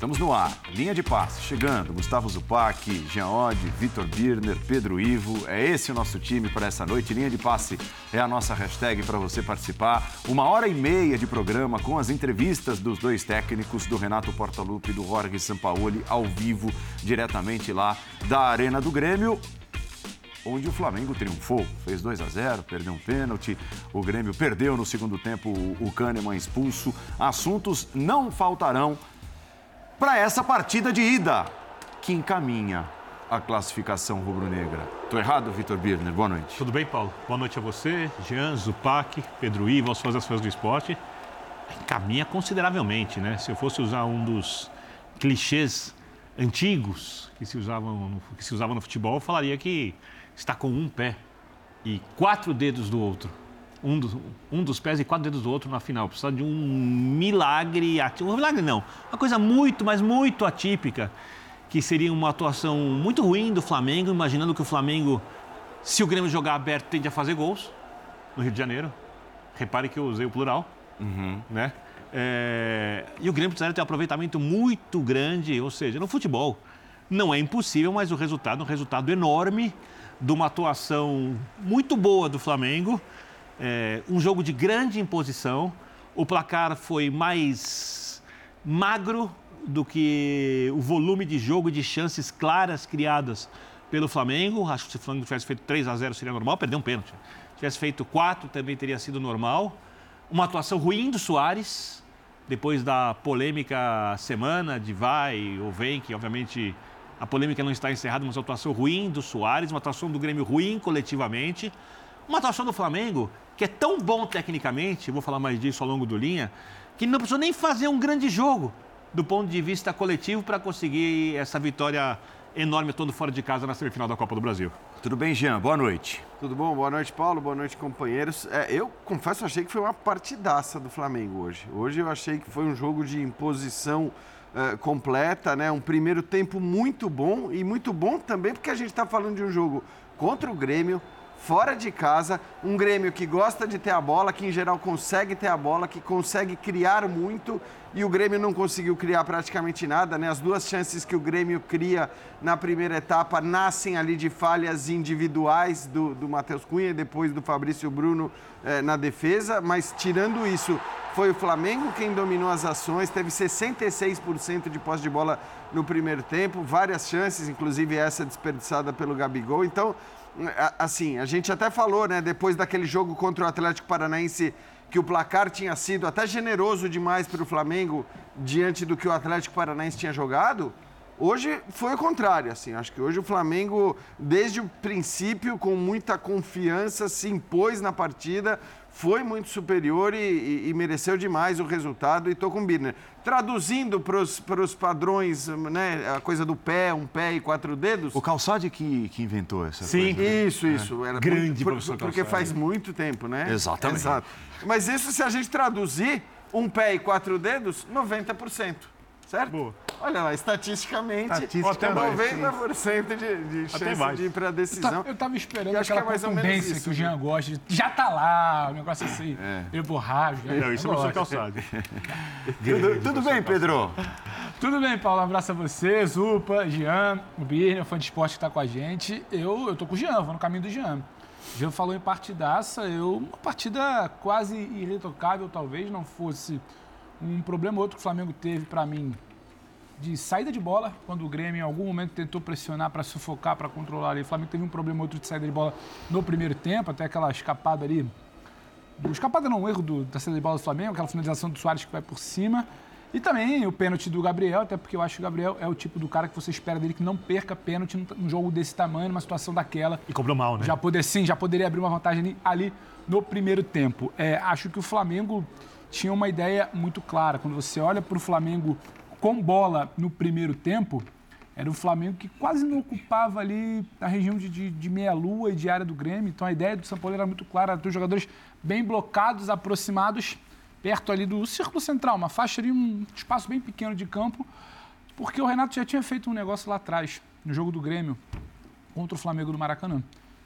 Estamos no ar, linha de passe, chegando. Gustavo Zupac, Jean Oddi, Vitor Birner, Pedro Ivo. É esse o nosso time para essa noite. Linha de passe é a nossa hashtag para você participar. Uma hora e meia de programa com as entrevistas dos dois técnicos, do Renato Portaluppi e do Jorge Sampaoli, ao vivo, diretamente lá da Arena do Grêmio onde o Flamengo triunfou, fez 2 a 0, perdeu um pênalti, o Grêmio perdeu no segundo tempo, o Kahneman expulso. Assuntos não faltarão para essa partida de ida que encaminha a classificação rubro-negra. Estou errado, Vitor Birner? Boa noite. Tudo bem, Paulo? Boa noite a você, Jean, Zupac, Pedro Ivo, aos fãs das fãs do esporte. Encaminha consideravelmente, né? Se eu fosse usar um dos clichês antigos que se usavam, que se usavam no futebol, eu falaria que está com um pé e quatro dedos do outro um dos, um dos pés e quatro dedos do outro na final. Precisa de um milagre, um milagre não, uma coisa muito, mas muito atípica, que seria uma atuação muito ruim do Flamengo, imaginando que o Flamengo, se o Grêmio jogar aberto, tende a fazer gols no Rio de Janeiro. Repare que eu usei o plural, uhum. né? É... E o Grêmio precisaria ter um aproveitamento muito grande, ou seja, no futebol. Não é impossível, mas o resultado é um resultado enorme de uma atuação muito boa do Flamengo, é, um jogo de grande imposição. O placar foi mais magro do que o volume de jogo e de chances claras criadas pelo Flamengo. Acho que se o Flamengo tivesse feito 3 a 0 seria normal, perdeu um pênalti. Se tivesse feito 4 também teria sido normal. Uma atuação ruim do Soares, depois da polêmica semana de vai ou vem, que obviamente a polêmica não está encerrada, mas uma atuação ruim do Soares, uma atuação do Grêmio ruim coletivamente. Uma atuação do Flamengo que é tão bom tecnicamente, vou falar mais disso ao longo do linha, que não precisou nem fazer um grande jogo do ponto de vista coletivo para conseguir essa vitória enorme todo fora de casa na semifinal da Copa do Brasil. Tudo bem, Jean? Boa noite. Tudo bom? Boa noite, Paulo. Boa noite, companheiros. É, eu confesso, achei que foi uma partidaça do Flamengo hoje. Hoje eu achei que foi um jogo de imposição uh, completa, né? Um primeiro tempo muito bom e muito bom também porque a gente está falando de um jogo contra o Grêmio, fora de casa, um Grêmio que gosta de ter a bola, que em geral consegue ter a bola, que consegue criar muito e o Grêmio não conseguiu criar praticamente nada, né? As duas chances que o Grêmio cria na primeira etapa nascem ali de falhas individuais do, do Matheus Cunha e depois do Fabrício Bruno eh, na defesa, mas tirando isso, foi o Flamengo quem dominou as ações, teve 66% de posse de bola no primeiro tempo, várias chances, inclusive essa desperdiçada pelo Gabigol. Então, assim, a gente até falou, né, depois daquele jogo contra o Atlético Paranaense, que o placar tinha sido até generoso demais para o Flamengo diante do que o Atlético Paranaense tinha jogado. Hoje foi o contrário, assim. Acho que hoje o Flamengo, desde o princípio, com muita confiança, se impôs na partida, foi muito superior e, e, e mereceu demais o resultado. E estou com o Birner. Traduzindo para os padrões, né, a coisa do pé, um pé e quatro dedos. O Calçade que, que inventou essa Sim, coisa. Sim, né? isso, isso. É. Era Grande por, professor Porque faz muito tempo, né? Exatamente. Exato. Mas isso, se a gente traduzir, um pé e quatro dedos, 90% certo? Boa. Olha lá, estatisticamente, estatisticamente 90% de, de chance de ir para a decisão. Eu estava esperando eu aquela que é contundência isso, que o Jean gosta. De, já tá lá, o um negócio assim, é. eu borracho. Não, isso é o calçado. tudo, tudo bem, Pedro? Tudo bem, Paulo. Um abraço a você, Zupa, Jean, o Birner, fã de esporte que está com a gente. Eu, eu tô com o Jean, vou no caminho do Jean. O Jean falou em partidaça, eu, uma partida quase irretocável, talvez não fosse um problema outro que o Flamengo teve para mim de saída de bola, quando o Grêmio em algum momento tentou pressionar para sufocar, para controlar ali. O Flamengo teve um problema outro de saída de bola no primeiro tempo, até aquela escapada ali. Escapada não, um erro do, da saída de bola do Flamengo, aquela finalização do Soares que vai por cima. E também o pênalti do Gabriel, até porque eu acho que o Gabriel é o tipo do cara que você espera dele que não perca pênalti num jogo desse tamanho, numa situação daquela. E cobrou mal, né? Já poder, sim, já poderia abrir uma vantagem ali, ali no primeiro tempo. É, acho que o Flamengo tinha uma ideia muito clara. Quando você olha para o Flamengo com bola no primeiro tempo, era o Flamengo que quase não ocupava ali a região de, de, de meia-lua e de área do Grêmio. Então a ideia do São Paulo era muito clara, ter os jogadores bem blocados, aproximados, perto ali do círculo central, uma faixa ali, um espaço bem pequeno de campo, porque o Renato já tinha feito um negócio lá atrás, no jogo do Grêmio, contra o Flamengo do Maracanã,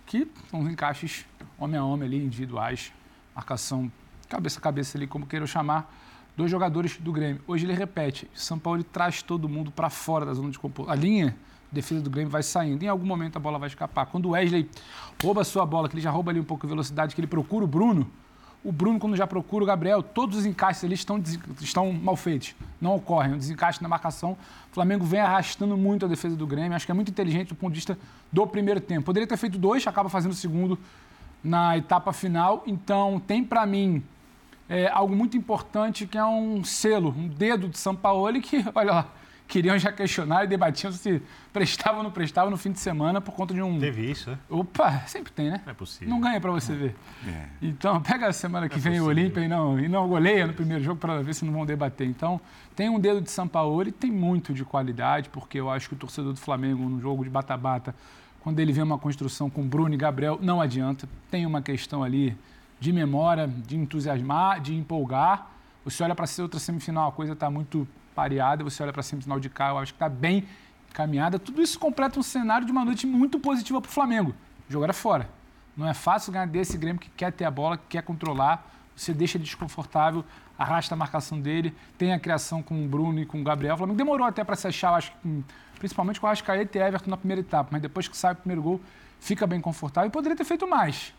que são os encaixes homem a homem ali, individuais, marcação cabeça a cabeça ali, como queiram chamar, dois jogadores do Grêmio. Hoje ele repete, São Paulo traz todo mundo para fora da zona de composição. A linha de defesa do Grêmio vai saindo. Em algum momento a bola vai escapar. Quando o Wesley rouba a sua bola, que ele já rouba ali um pouco de velocidade, que ele procura o Bruno, o Bruno, quando já procura o Gabriel, todos os encaixes ali estão, estão mal feitos. Não ocorrem. O desencaixe na marcação. O Flamengo vem arrastando muito a defesa do Grêmio. Acho que é muito inteligente do ponto de vista do primeiro tempo. Poderia ter feito dois, acaba fazendo o segundo na etapa final. Então, tem para mim é, algo muito importante que é um selo, um dedo de São Paulo que, olha lá, queriam já questionar e debatiam se prestava ou não prestava no fim de semana por conta de um. Teve isso, né? Opa, sempre tem, né? Não é possível. Não ganha para você ver. É. Então, pega a semana que é vem possível. o Olímpia e não, e não goleia no primeiro jogo para ver se não vão debater. Então, tem um dedo de São Paulo e tem muito de qualidade, porque eu acho que o torcedor do Flamengo, no jogo de bata-bata, quando ele vê uma construção com Bruno e Gabriel, não adianta. Tem uma questão ali de memória, de entusiasmar, de empolgar. Você olha para ser outra semifinal, a coisa está muito pareada. Você olha para a semifinal de cá, eu acho que está bem caminhada. Tudo isso completa um cenário de uma noite muito positiva para o Flamengo. Jogar fora. Não é fácil ganhar desse Grêmio que quer ter a bola, que quer controlar. Você deixa ele desconfortável, arrasta a marcação dele, tem a criação com o Bruno e com o Gabriel. O Flamengo demorou até para se achar, acho que principalmente com o Arrascaeta e Everton na primeira etapa, mas depois que sai o primeiro gol, fica bem confortável e poderia ter feito mais.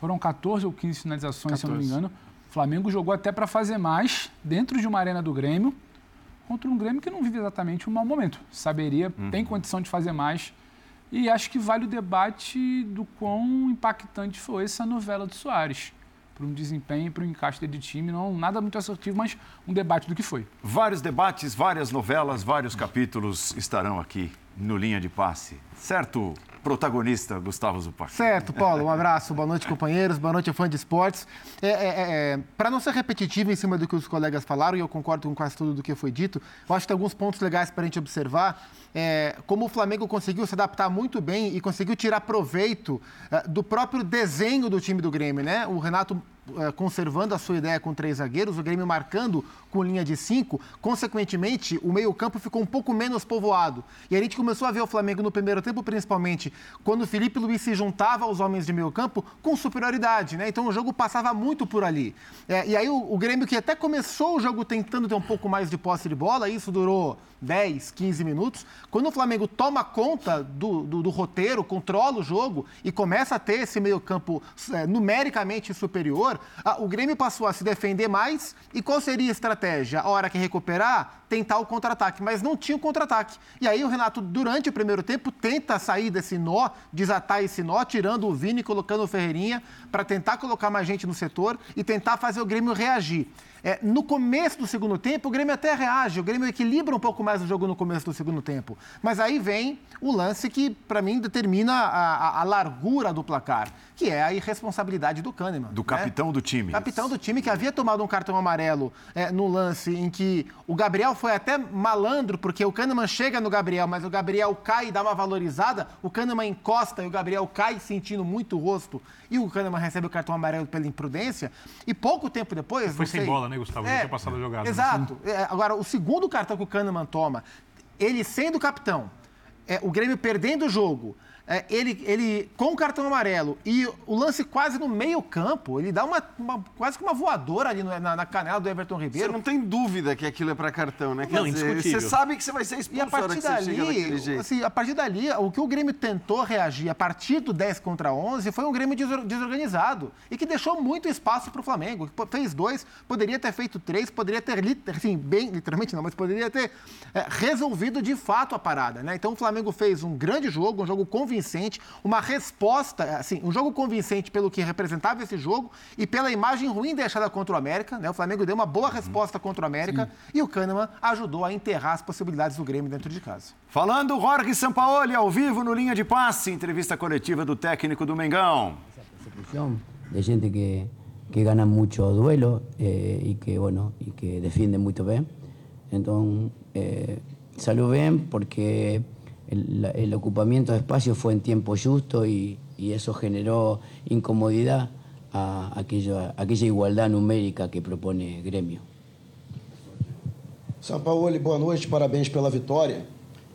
Foram 14 ou 15 finalizações, 14. se eu não me engano. O Flamengo jogou até para fazer mais dentro de uma arena do Grêmio contra um Grêmio que não vive exatamente um mau momento. Saberia, uhum. tem condição de fazer mais. E acho que vale o debate do quão impactante foi essa novela do Soares para um desempenho, para um encaixe de time. Não, nada muito assertivo, mas um debate do que foi. Vários debates, várias novelas, vários capítulos estarão aqui no Linha de Passe. Certo, protagonista, Gustavo Zupac. Certo, Paulo. Um abraço. Boa noite, companheiros. Boa noite, fã de esportes. É, é, é, é para não ser repetitivo em cima do que os colegas falaram, e eu concordo com quase tudo do que foi dito, eu acho que tem alguns pontos legais para a gente observar. É, como o Flamengo conseguiu se adaptar muito bem e conseguiu tirar proveito é, do próprio desenho do time do Grêmio, né? O Renato conservando a sua ideia com três zagueiros, o Grêmio marcando com linha de cinco, consequentemente, o meio-campo ficou um pouco menos povoado. E a gente começou a ver o Flamengo no primeiro tempo, principalmente, quando o Felipe Luiz se juntava aos homens de meio-campo com superioridade, né? Então o jogo passava muito por ali. É, e aí o, o Grêmio, que até começou o jogo tentando ter um pouco mais de posse de bola, isso durou 10, 15 minutos. Quando o Flamengo toma conta do, do, do roteiro, controla o jogo e começa a ter esse meio-campo é, numericamente superior, a, o Grêmio passou a se defender mais. E qual seria a estratégia? A hora que recuperar, tentar o contra-ataque. Mas não tinha o contra-ataque. E aí o Renato, durante o primeiro tempo, tenta sair desse nó, desatar esse nó, tirando o Vini colocando o Ferreirinha, para tentar colocar mais gente no setor e tentar fazer o Grêmio reagir. É, no começo do segundo tempo, o Grêmio até reage, o Grêmio equilibra um pouco mais o jogo no começo do segundo tempo. Mas aí vem o lance que, para mim, determina a, a, a, largura do placar, que é a irresponsabilidade do Kahneman. Do né? capitão do time. Capitão do time que havia tomado um cartão amarelo é, no lance em que o Gabriel foi até malandro, porque o Kahneman chega no Gabriel, mas o Gabriel cai e dá uma valorizada, o Kahneman encosta e o Gabriel cai sentindo muito o rosto, e o Kahneman recebe o cartão amarelo pela imprudência. E pouco tempo depois. Foi sem sei, bola, né, Gustavo? É, Já tinha passado a jogada. Né? Exato. Né? É, agora, o segundo cartão que o Kahneman toma, ele sendo capitão, é, o Grêmio perdendo o jogo, é, ele, ele com o cartão amarelo e o lance quase no meio campo, ele dá uma, uma quase que uma voadora ali no, na, na, canela do Everton Ribeiro. Você não tem dúvida que aquilo é para cartão, né? Quer não, dizer, Você sabe que você vai ser expulso e a partir dali, assim, a partir dali, o que o Grêmio tentou reagir a partir do 10 contra 11 foi um Grêmio desorganizado e que deixou muito espaço para o Flamengo. Fez dois, poderia ter feito três, poderia ter, assim, bem, literalmente não, mas poderia ter é, resolvido de fato a parada, né? Então o Flamengo fez um grande jogo, um jogo convincente convincente, uma resposta, assim, um jogo convincente pelo que representava esse jogo e pela imagem ruim deixada contra o América. Né? O Flamengo deu uma boa uhum. resposta contra o América Sim. e o Kahneman ajudou a enterrar as possibilidades do Grêmio dentro de casa. Falando Jorge Sampaoli ao vivo no Linha de Passe, entrevista coletiva do técnico do Mengão. De gente que, que gana muito duelo eh, e que, bueno, y que defiende muito bem. Então, eh, salió bem porque el, el, ocupamiento de espacio fue en tiempo justo y, y eso generó incomodidad a aquella, a aquella igualdad numérica que propone Grêmio. Paulo, boa noite, parabéns pela vitória.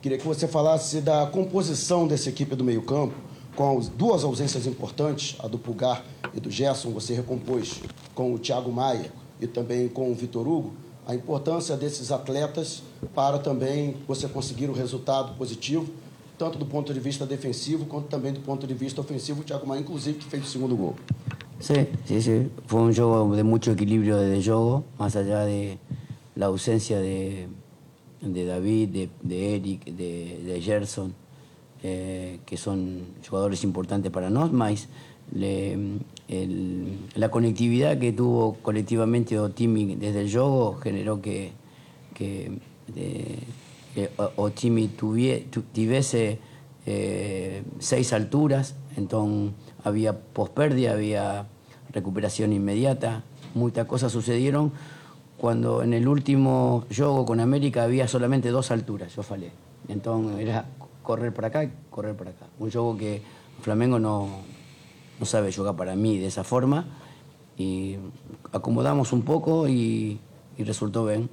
Queria que você falasse da composição dessa equipe do meio-campo, com duas ausências importantes, a do Pulgar e do Gerson, você recompôs com o Thiago Maia e também com o Vitor Hugo. A importância desses atletas para também você conseguir o um resultado positivo, tanto do ponto de vista defensivo quanto também do ponto de vista ofensivo. O Thiago Maia, inclusive, que fez o segundo gol. Sí. Fue un juego de mucho equilibrio de juego, más allá de la de, de David, de, de Eric, de, de Gerson, eh, que son jugadores importantes para nosotros, más le, la conectividad que tuvo colectivamente Otimi desde el juego generó que, eh, Otimi tuvie, tuviese eh, seis alturas, entonces había pospérdida, había recuperación inmediata, muchas cosas sucedieron cuando en el último juego con América había solamente dos alturas, yo falé. Entonces era correr para acá correr para acá. Un juego que Flamengo no, no sabe jugar para mí de esa forma y acomodamos un poco y, y resultó bien.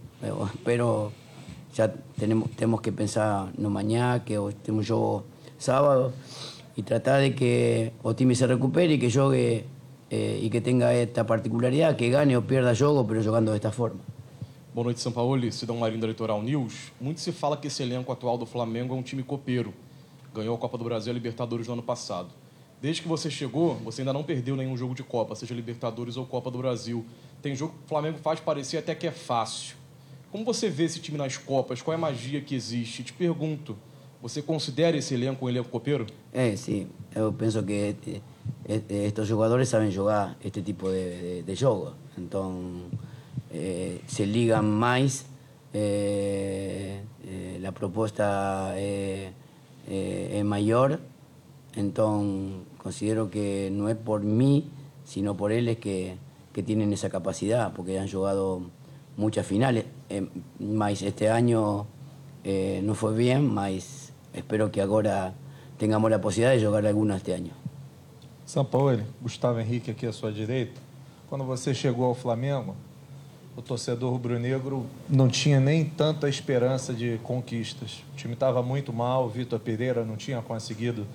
Pero, ya tenemos, tenemos que pensar no mañana, que tenemos juego sábado y tratar de que Otimi se recupere y que juegue eh, y que tenga esta particularidad, que gane o pierda jogo, pero jogando desta forma. Boa noite, São Paulo. Sidão Marinho da Litoral News. Muito se fala que esse elenco atual do Flamengo é um time copeiro. Ganhou a Copa do Brasil e a Libertadores no ano passado. Desde que você chegou, você ainda não perdeu nenhum jogo de Copa, seja Libertadores ou Copa do Brasil. Tem jogo que o Flamengo faz parecer até que é fácil. Como você vê esse time nas Copas? Qual é a magia que existe? Te pergunto, você considera esse elenco um elenco copeiro? É, sim. Eu penso que estos jugadores saben jugar este tipo de, de, de juego. Entonces, eh, se ligan más, eh, eh, la propuesta es mayor, entonces considero que no es por mí, sino por ellos que, que tienen esa capacidad, porque han jugado muchas finales. más este año no fue bien, más espero que ahora tengamos la posibilidad de jugar alguna este año. São Paulo, Gustavo Henrique aqui à sua direita. Quando você chegou ao Flamengo, o torcedor rubro-negro não tinha nem tanta esperança de conquistas. O time estava muito mal, Vitor Pereira não tinha conseguido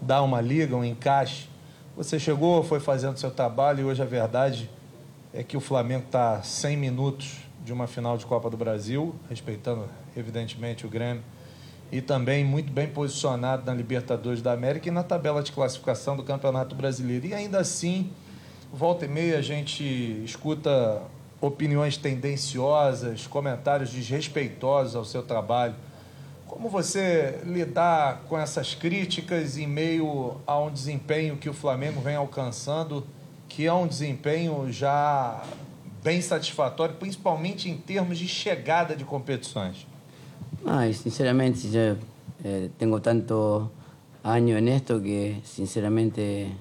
dar uma liga, um encaixe. Você chegou, foi fazendo seu trabalho e hoje a verdade é que o Flamengo está 100 minutos de uma final de Copa do Brasil, respeitando evidentemente o Grêmio e também muito bem posicionado na Libertadores da América e na tabela de classificação do Campeonato Brasileiro. E ainda assim, volta e meia a gente escuta opiniões tendenciosas, comentários desrespeitosos ao seu trabalho. Como você lidar com essas críticas em meio a um desempenho que o Flamengo vem alcançando, que é um desempenho já bem satisfatório, principalmente em termos de chegada de competições? Ay, sinceramente, yo eh, tengo tantos años en esto que sinceramente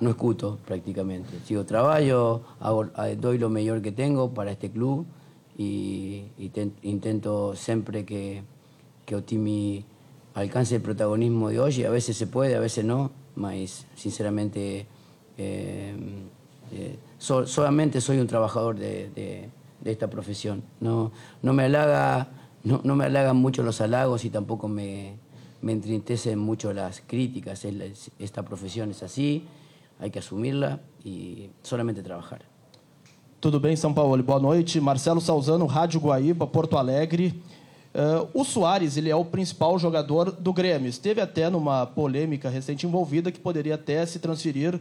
no escuto prácticamente. Sigo trabajo, hago, doy lo mejor que tengo para este club y, y te, intento siempre que, que Otimi alcance el protagonismo de hoy. A veces se puede, a veces no, mas sinceramente eh, eh, so, solamente soy un trabajador de, de, de, esta profesión. No, no me halaga no, no me halagan mucho los halagos y tampoco me, me entristecen mucho las críticas. Esta profesión es así, hay que assumirla e solamente trabalhar. Tudo bem, São Paulo? Boa noite. Marcelo Salzano, Rádio Guaíba, Porto Alegre. Uh, o Soares, ele é o principal jogador do Grêmio. Esteve até numa polêmica recente envolvida que poderia até se transferir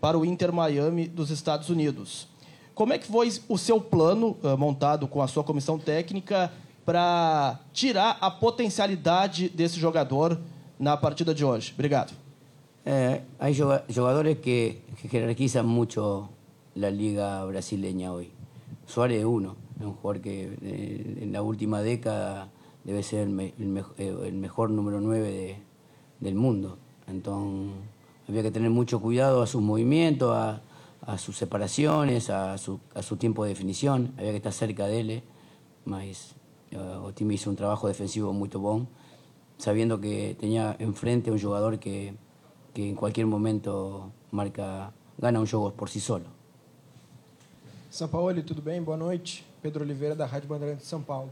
para o Inter Miami dos Estados Unidos. Como é que foi o seu plano uh, montado com a sua comissão técnica para tirar a potencialidade desse jogador na partida de hoje? Obrigado. Eh, hay jugadores que, que, jerarquizan mucho la liga brasileña hoy. Suárez es uno, es un jugador que eh, en la última década debe ser el, me, el, me, eh, el mejor número 9 de, del mundo. Entonces había que tener mucho cuidado a sus movimientos, a, a sus separaciones, a su, a su, tiempo de definición. Había que estar cerca de él. Más Uh, Otimi hizo un trabajo defensivo muy bom, sabiendo que tenía enfrente un jugador que, que en cualquier momento marca, gana um jogo por si solo. São Paulo, tudo bem? Boa noite. Pedro Oliveira, da Rádio Bandeirantes de São Paulo.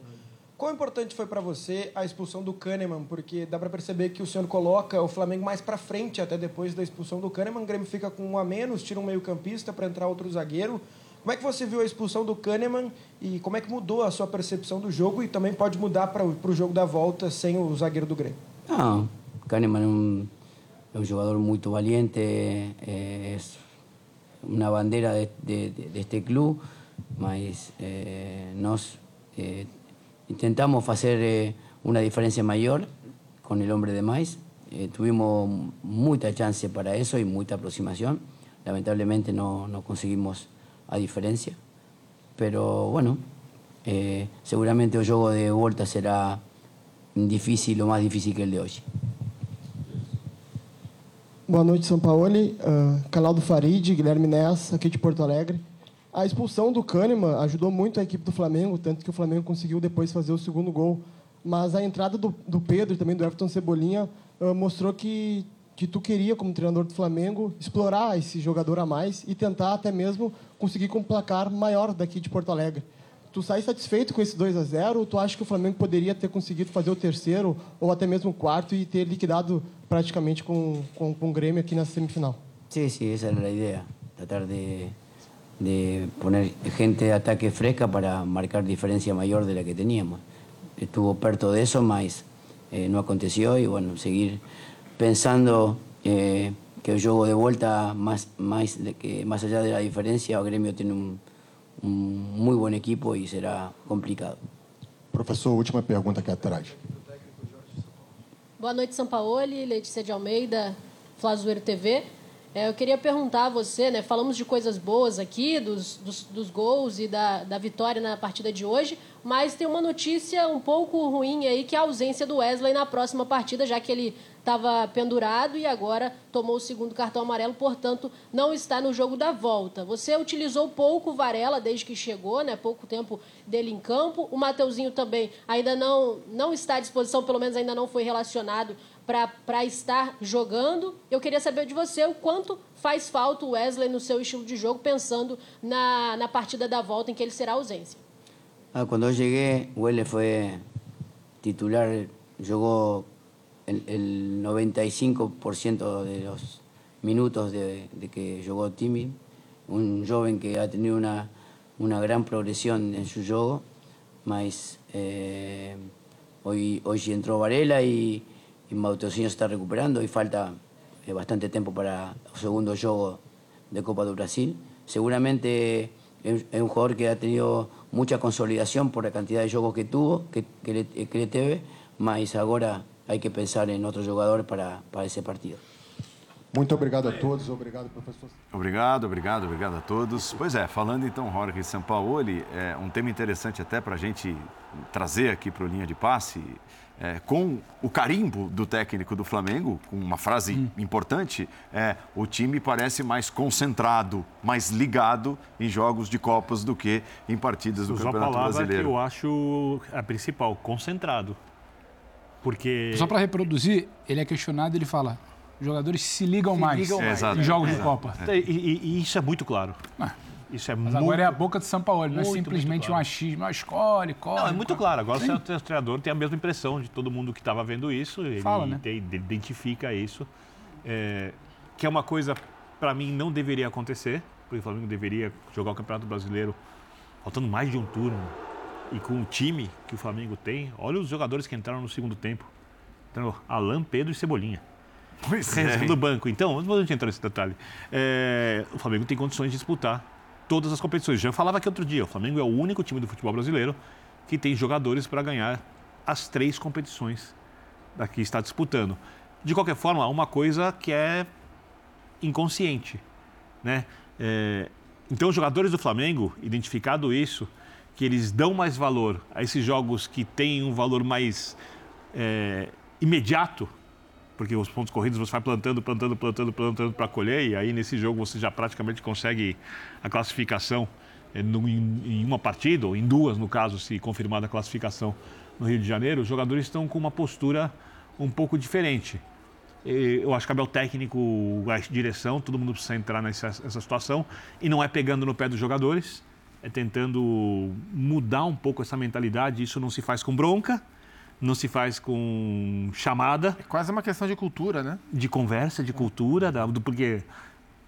Quão importante foi para você a expulsão do Kahneman? Porque dá para perceber que o senhor coloca o Flamengo mais para frente até depois da expulsão do Kahneman. O Grêmio fica com um a menos, tira um meio-campista para entrar outro zagueiro. Como é que você viu a expulsão do Kahneman e como é que mudou a sua percepção do jogo e também pode mudar para o jogo da volta sem o zagueiro do Grêmio? Não, Kahneman é um, é um jogador muito valiente, é uma bandeira de, de, de, deste clube, mas eh, nós eh, intentamos fazer eh, uma diferença maior com o homem de mais. tuvimos muita chance para isso e muita aproximação. Lamentablemente não, não conseguimos a diferença. Pero bueno, eh, seguramente o jogo de volta será difícil, o mais difícil que o de hoje. Boa noite, São Paulo. Uh, canal do Farid, Guilherme Ness, aqui de Porto Alegre. A expulsão do Kahneman ajudou muito a equipe do Flamengo, tanto que o Flamengo conseguiu depois fazer o segundo gol. Mas a entrada do, do Pedro e também do Everton Cebolinha uh, mostrou que, que tu queria, como treinador do Flamengo, explorar esse jogador a mais e tentar até mesmo conseguir com um placar maior daqui de Porto Alegre. Tu sai satisfeito com esse 2 a 0 ou tu acha que o Flamengo poderia ter conseguido fazer o terceiro ou até mesmo o quarto e ter liquidado praticamente com, com, com o Grêmio aqui na semifinal? Sim, sim, essa era a ideia. Tratar de, de poner gente de ataque fresca para marcar diferencia mayor de la que teníamos. Estuvo perto de eso, mas eh, no aconteció y bueno, seguir pensando eh, que el juego de vuelta, más, más, de que, más allá de la diferencia, o Grêmio tiene un, um muito bom equipo e será complicado. Professor, última pergunta aqui atrás. Boa noite, São Paulo, Letícia de Almeida, Flazoeiro TV. É, eu queria perguntar a você, né? Falamos de coisas boas aqui, dos, dos, dos, gols e da, da vitória na partida de hoje, mas tem uma notícia um pouco ruim aí, que é a ausência do Wesley na próxima partida, já que ele estava pendurado e agora tomou o segundo cartão amarelo, portanto, não está no jogo da volta. Você utilizou pouco o Varela desde que chegou, né? Pouco tempo dele em campo. O Mateuzinho também ainda não, não está à disposição, pelo menos ainda não foi relacionado para estar jogando. Eu queria saber de você o quanto faz falta o Wesley no seu estilo de jogo, pensando na, na partida da volta em que ele será ausência. Ah, quando eu cheguei, o Wesley foi titular, jogou el, 95% de los minutos de, que jugó Timmy, un joven que ha tenido una, una gran progresión en su juego, mas eh, hoy, hoy entró Varela y, y se está recuperando y falta eh, bastante tiempo para el segundo juego de Copa do Brasil. Seguramente es, un jugador que ha tenido mucha consolidación por la cantidad de juegos que tuvo, que, que, le, que le teve, mas ahora hay que pensar en otro jugador para, para ese partido. Muito obrigado a todos, obrigado, professor. Obrigado, obrigado, obrigado a todos. Pois é, falando então, Jorge Sampaoli, é um tema interessante até para a gente trazer aqui para o Linha de Passe, é, com o carimbo do técnico do Flamengo, com uma frase hum. importante, é, o time parece mais concentrado, mais ligado em jogos de Copas do que em partidas do Campeonato a palavra Brasileiro. que eu acho a principal, concentrado. Porque... Só para reproduzir, ele é questionado ele fala: jogadores se ligam se mais ligam mais. em jogos de Copa. E, e, e, isso é muito claro. Ah. Isso é Mas muito, agora é a boca de São Paulo, não é simplesmente claro. um achismo, ah, escolhe, corre. Não, é muito claro. Agora Sim. o treinador tem a mesma impressão de todo mundo que estava vendo isso, ele Fala, né? tem, identifica isso. É, que é uma coisa, para mim, não deveria acontecer, porque o Flamengo deveria jogar o Campeonato Brasileiro faltando mais de um turno e com o time que o Flamengo tem, olha os jogadores que entraram no segundo tempo. Então, Alain, Pedro e Cebolinha. Pois é. do banco. Então, vou entrar nesse detalhe. É, o Flamengo tem condições de disputar todas as competições. Já falava aqui outro dia, o Flamengo é o único time do futebol brasileiro que tem jogadores para ganhar as três competições daqui está disputando. De qualquer forma, uma coisa que é inconsciente, né? É, então, os jogadores do Flamengo, identificado isso, que eles dão mais valor a esses jogos que têm um valor mais é, imediato, porque os pontos corridos você vai plantando, plantando, plantando, plantando para colher, e aí nesse jogo você já praticamente consegue a classificação em, em, uma partida, ou em duas, no caso, se confirmada a classificação no Rio de Janeiro, os jogadores estão com uma postura um pouco diferente. Eu acho que cabe ao técnico, a direção, todo mundo precisa entrar nessa, nessa situação, e não é pegando no pé dos jogadores, é tentando mudar um pouco essa mentalidade. Isso não se faz com bronca, não se faz com chamada. É quase uma questão de cultura, né? De conversa, de cultura, do, porque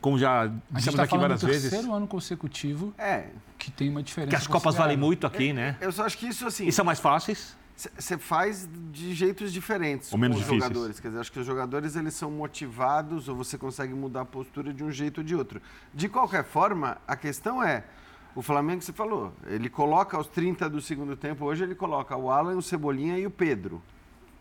como já dissemos tá aqui várias vezes, terceiro ano consecutivo É. que tem uma diferença que as Copas valem muito aqui, né? Eu só acho que isso, assim... E são mais fáceis. Você faz de jeitos diferentes Ou menos com os difíceis. jogadores. Quer dizer, acho que os jogadores eles são motivados ou você consegue mudar a postura de um jeito ou de outro. De qualquer forma, a questão é, o Flamengo, você falou, ele coloca aos 30 do segundo tempo, hoje ele coloca o Alan, o Cebolinha e o Pedro.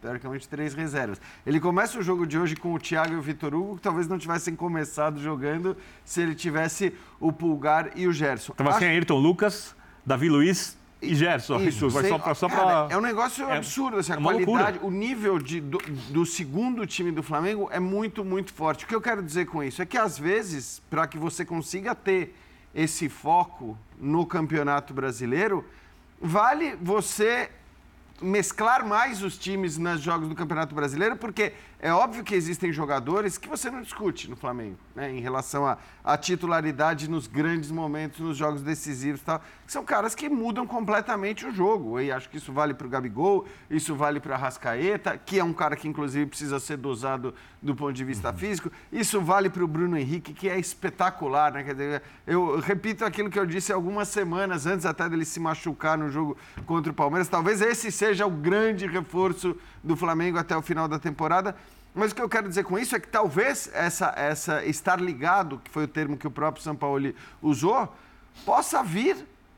Teoricamente, três reservas. Ele começa o jogo de hoje com o Thiago e o Vitor Hugo, que talvez não tivessem começado jogando se ele tivesse o Pulgar e o Gerson. Tava Acho- sem Ayrton Lucas, Davi Luiz e Gerson. isso, vai só pra. Só cara, pra- é um negócio é- absurdo, assim, a é uma qualidade, loucura. o nível de, do, do segundo time do Flamengo é muito, muito forte. O que eu quero dizer com isso é que, às vezes, para que você consiga ter esse foco no Campeonato Brasileiro, vale você mesclar mais os times nos jogos do Campeonato Brasileiro, porque é óbvio que existem jogadores que você não discute no Flamengo, né, em relação à titularidade nos grandes momentos, nos jogos decisivos e tal, são caras que mudam completamente o jogo. E acho que isso vale para o Gabigol, isso vale para o Arrascaeta, que é um cara que inclusive precisa ser dosado do ponto de vista físico, isso vale para o Bruno Henrique, que é espetacular, né? Quer dizer, eu repito aquilo que eu disse algumas semanas antes até dele se machucar no jogo contra o Palmeiras. Talvez esse seja o grande reforço do Flamengo até o final da temporada. Mas o que eu quero dizer com isso é que talvez essa, essa estar ligado, que foi o termo que o próprio São Paulo usou, possa vir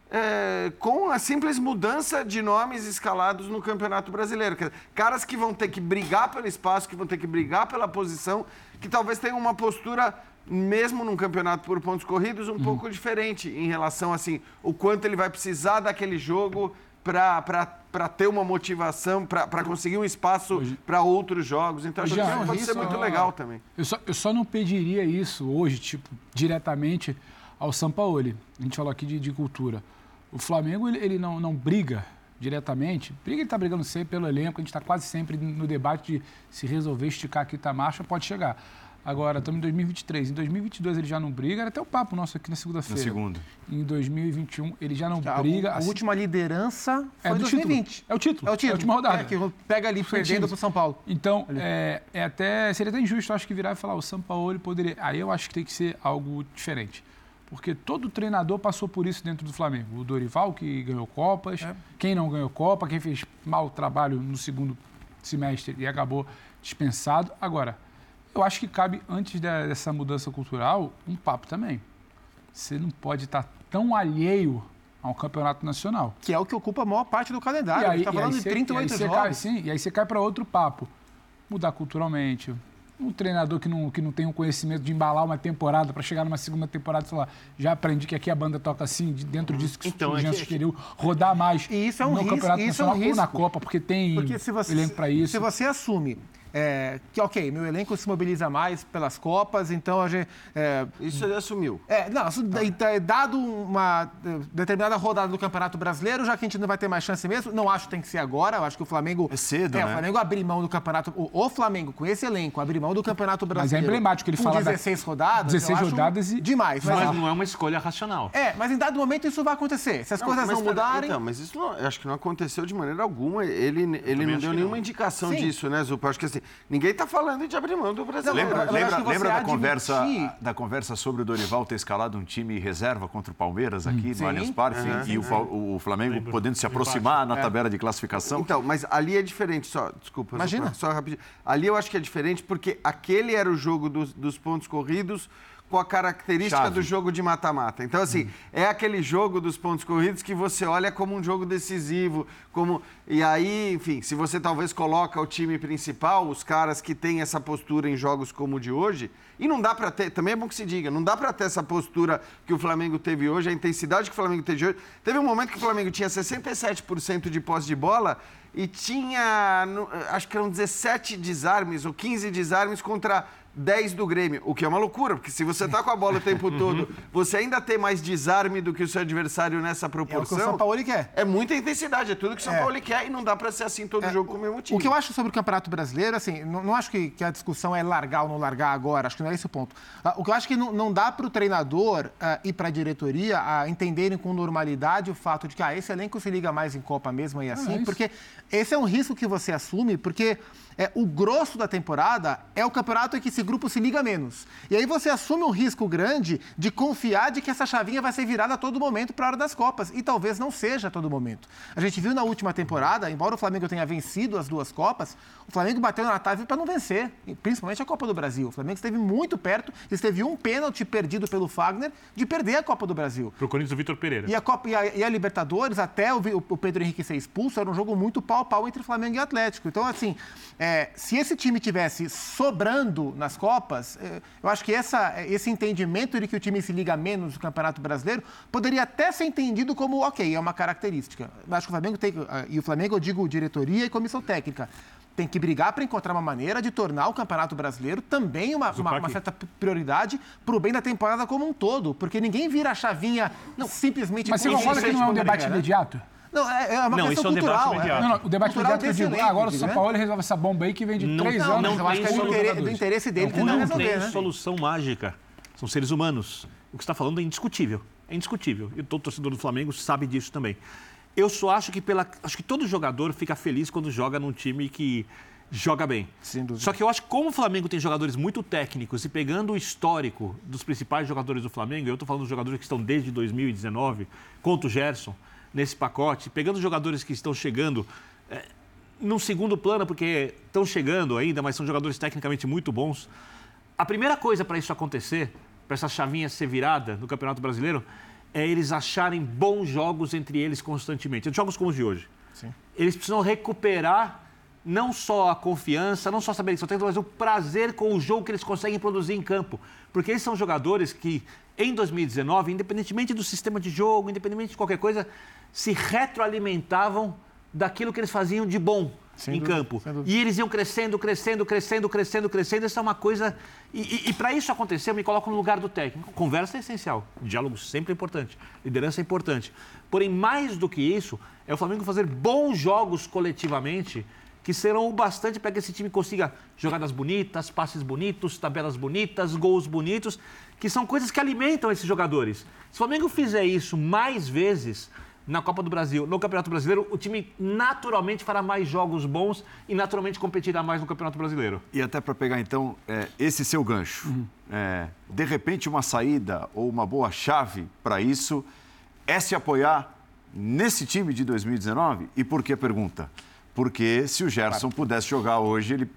é, com a simples mudança de nomes escalados no Campeonato Brasileiro. Caras que vão ter que brigar pelo espaço, que vão ter que brigar pela posição, que talvez tenham uma postura, mesmo num campeonato por pontos corridos, um pouco diferente em relação assim, o quanto ele vai precisar daquele jogo para ter uma motivação, para conseguir um espaço para outros jogos. Então, acho que isso pode ser muito ó, legal também. Eu só, eu só não pediria isso hoje, tipo, diretamente ao Sampaoli. A gente falou aqui de, de cultura. O Flamengo, ele, ele não, não briga diretamente. Briga, ele está brigando sempre pelo elenco. A gente está quase sempre no debate de se resolver esticar aqui a marcha, pode chegar. Agora, estamos em 2023. Em 2022 ele já não briga. Era até o papo nosso aqui na segunda-feira. Na segunda. Em 2021 ele já não A, briga. a assim- última liderança foi É em do 2020. título. É o título. É o título. É a última rodada. É, que pega ali Foi perdendo times. pro São Paulo. Então, é, é até, seria até injusto, eu acho, que virar e falar, o São Paulo poderia... Aí eu acho que tem que ser algo diferente. Porque todo treinador passou por isso dentro do Flamengo. O Dorival, que ganhou Copas, quem não ganhou Copa, quem fez mau trabalho no segundo semestre e acabou dispensado. Agora, eu acho que cabe, antes dessa mudança cultural, um papo também. Você não pode estar tão alheio ao campeonato nacional. Que é o que ocupa a maior parte do calendário. a gente está falando de cê- 38 e aí cê jogos. Cai, sim, e aí você cai para outro papo. Mudar culturalmente. Um treinador que não, que não tem o conhecimento de embalar uma temporada para chegar numa segunda temporada e falar, já aprendi que aqui a banda toca assim, de- dentro disso que Então, o é Jean que- sugeriu, rodar mais E isso é um no risco, campeonato isso é um nacional ou na risco. Copa, porque tem Porque se você, elenco para isso. Se você assume é, que, ok, meu elenco se mobiliza mais pelas Copas, então a gente. É, Isso ele assumiu. é, não, tá- dado uma eh, determinada rodada do Campeonato Brasileiro, já que a gente não vai ter mais chance mesmo, não acho que tem que ser agora. Eu acho que o Flamengo. É cedo, é, né? O Flamengo abrir mão do Campeonato. O, o Flamengo, com esse elenco, abrir mão do Campeonato Mas é Brasileiro. emblemático ele fala da- 16 rodadas. 16 eu acho rodadas e- Demais. Mas Mas, não é uma escolha racional. é, mas em dado momento isso vai acontecer. Se as coisas mas não mudarem. Então, mas isso não, acho que não aconteceu de maneira alguma. Ele, ele não deu nenhuma não. indicação Sim. disso, né, Zupa? Acho que assim, ninguém está falando de abrir mão do brasileiro. Lembra, eu lembra, lembra da, admitir- conversa, da conversa sobre o Dorival ter escalado um time reserva contra o Palmeiras aqui Sim. no Allianz Parque e o, o Flamengo podendo se aproximar na tabela de classificação? Então, mas ali é diferente, só, desculpa, Imagina. Zupa, só rapidinho. Ali eu acho que é diferente porque aquele era o jogo dos, dos pontos corridos com a característica Chave. do jogo de mata-mata. Então, assim, é aquele jogo dos pontos corridos que você olha como um jogo decisivo, como... E aí, enfim, se você talvez coloca o time principal, os caras que têm essa postura em jogos como o de hoje, e não dá pra ter, também é bom que se diga, não dá pra ter essa postura que o Flamengo teve hoje, a intensidade que o Flamengo teve hoje. Teve um momento que o Flamengo tinha 67% de posse de bola e tinha, acho que eram 17 desarmes ou 15 desarmes contra 10 do Grêmio, o que é uma loucura, porque se você tá com a bola o tempo todo, você ainda tem mais desarme do que o seu adversário nessa É o que proporção. o São Paulo quer. É muita intensidade, é tudo que o São É. Paulo quer e não dá pra ser assim todo jogo com o mesmo time. O que eu acho sobre o Campeonato Brasileiro, assim, não, não acho que, que a discussão é largar ou não largar agora, acho que não é esse o ponto. Ah, o que eu acho que não, não dá para o treinador ah, e para a diretoria ah, entenderem com normalidade o fato de que ah, esse elenco se liga mais em Copa mesmo e assim, é porque esse é um risco que você assume, porque é, o grosso da temporada é o campeonato em que se esse grupo se liga menos. E aí você assume um risco grande de confiar de que essa chavinha vai ser virada a todo momento para a hora das Copas. E talvez não seja a todo momento. A gente viu na última temporada, embora o Flamengo tenha vencido as duas Copas, o Flamengo bateu na trave para não vencer, principalmente a Copa do Brasil. O Flamengo esteve muito perto, esteve um pênalti perdido pelo Fagner de perder a Copa do Brasil. Pro Corinthians do Vitor Pereira. E a, Copa, e, a, e a Libertadores, até o, o Pedro Henrique ser expulso, era um jogo muito pau a pau entre Flamengo e Atlético. Então, assim, é, se esse time tivesse sobrando nas Copas, é, eu acho que essa, esse entendimento de que o time se liga menos no Campeonato Brasileiro poderia até ser entendido como, ok, é uma característica. Eu acho que o Flamengo tem, e o Flamengo eu digo diretoria e comissão técnica, tem que brigar para encontrar uma maneira de tornar o Campeonato Brasileiro também uma, uma, uma certa prioridade para o bem da temporada como um todo. Porque ninguém vira a chavinha não, simplesmente... Mas você concorda que não é um debate imediato? Não, é, é uma não, questão isso é um cultural. debate é. Não, não, o debate imediato eu digo, ah, agora o São Paulo resolve essa bomba aí que vem de Não, três não, anos. não eu acho que é do, interesse, do interesse dele tentar não resolver, tem né? solução mágica. São seres humanos. O que você está falando é indiscutível. É indiscutível. E todo torcedor do Flamengo sabe disso também. Eu só acho que pela. Acho que todo jogador fica feliz quando joga num time que joga bem. Só que eu acho que como o Flamengo tem jogadores muito técnicos e pegando o histórico dos principais jogadores do Flamengo, eu estou falando dos jogadores que estão desde 2019, contra o Gerson, nesse pacote, pegando os jogadores que estão chegando é, num segundo plano, porque estão chegando ainda, mas são jogadores tecnicamente muito bons. A primeira coisa para isso acontecer, para essa chavinha ser virada no Campeonato Brasileiro, é eles acharem bons jogos entre eles constantemente. Jogos como os de hoje. Sim. Eles precisam recuperar não só a confiança, não só saber que são técnicos, mas o prazer com o jogo que eles conseguem produzir em campo. Porque eles são jogadores que, em 2019, independentemente do sistema de jogo, independentemente de qualquer coisa, se retroalimentavam daquilo que eles faziam de bom Sem em dúvida, campo. E eles iam crescendo, crescendo, crescendo, crescendo, crescendo. Isso é uma coisa. E, e, e para isso acontecer, eu me coloco no lugar do técnico. Conversa é essencial. Diálogo sempre é importante. Liderança é importante. Porém, mais do que isso, é o Flamengo fazer bons jogos coletivamente que serão o bastante para que esse time consiga jogadas bonitas, passes bonitos, tabelas bonitas, gols bonitos, que são coisas que alimentam esses jogadores. Se o Flamengo fizer isso mais vezes na Copa do Brasil, no Campeonato Brasileiro, o time naturalmente fará mais jogos bons e naturalmente competirá mais no Campeonato Brasileiro. E até para pegar, então, é, esse seu gancho. É, de repente, uma saída ou uma boa chave para isso é se apoiar nesse time de 2019? E por que pergunta? Porque se o Gerson pudesse jogar hoje, ele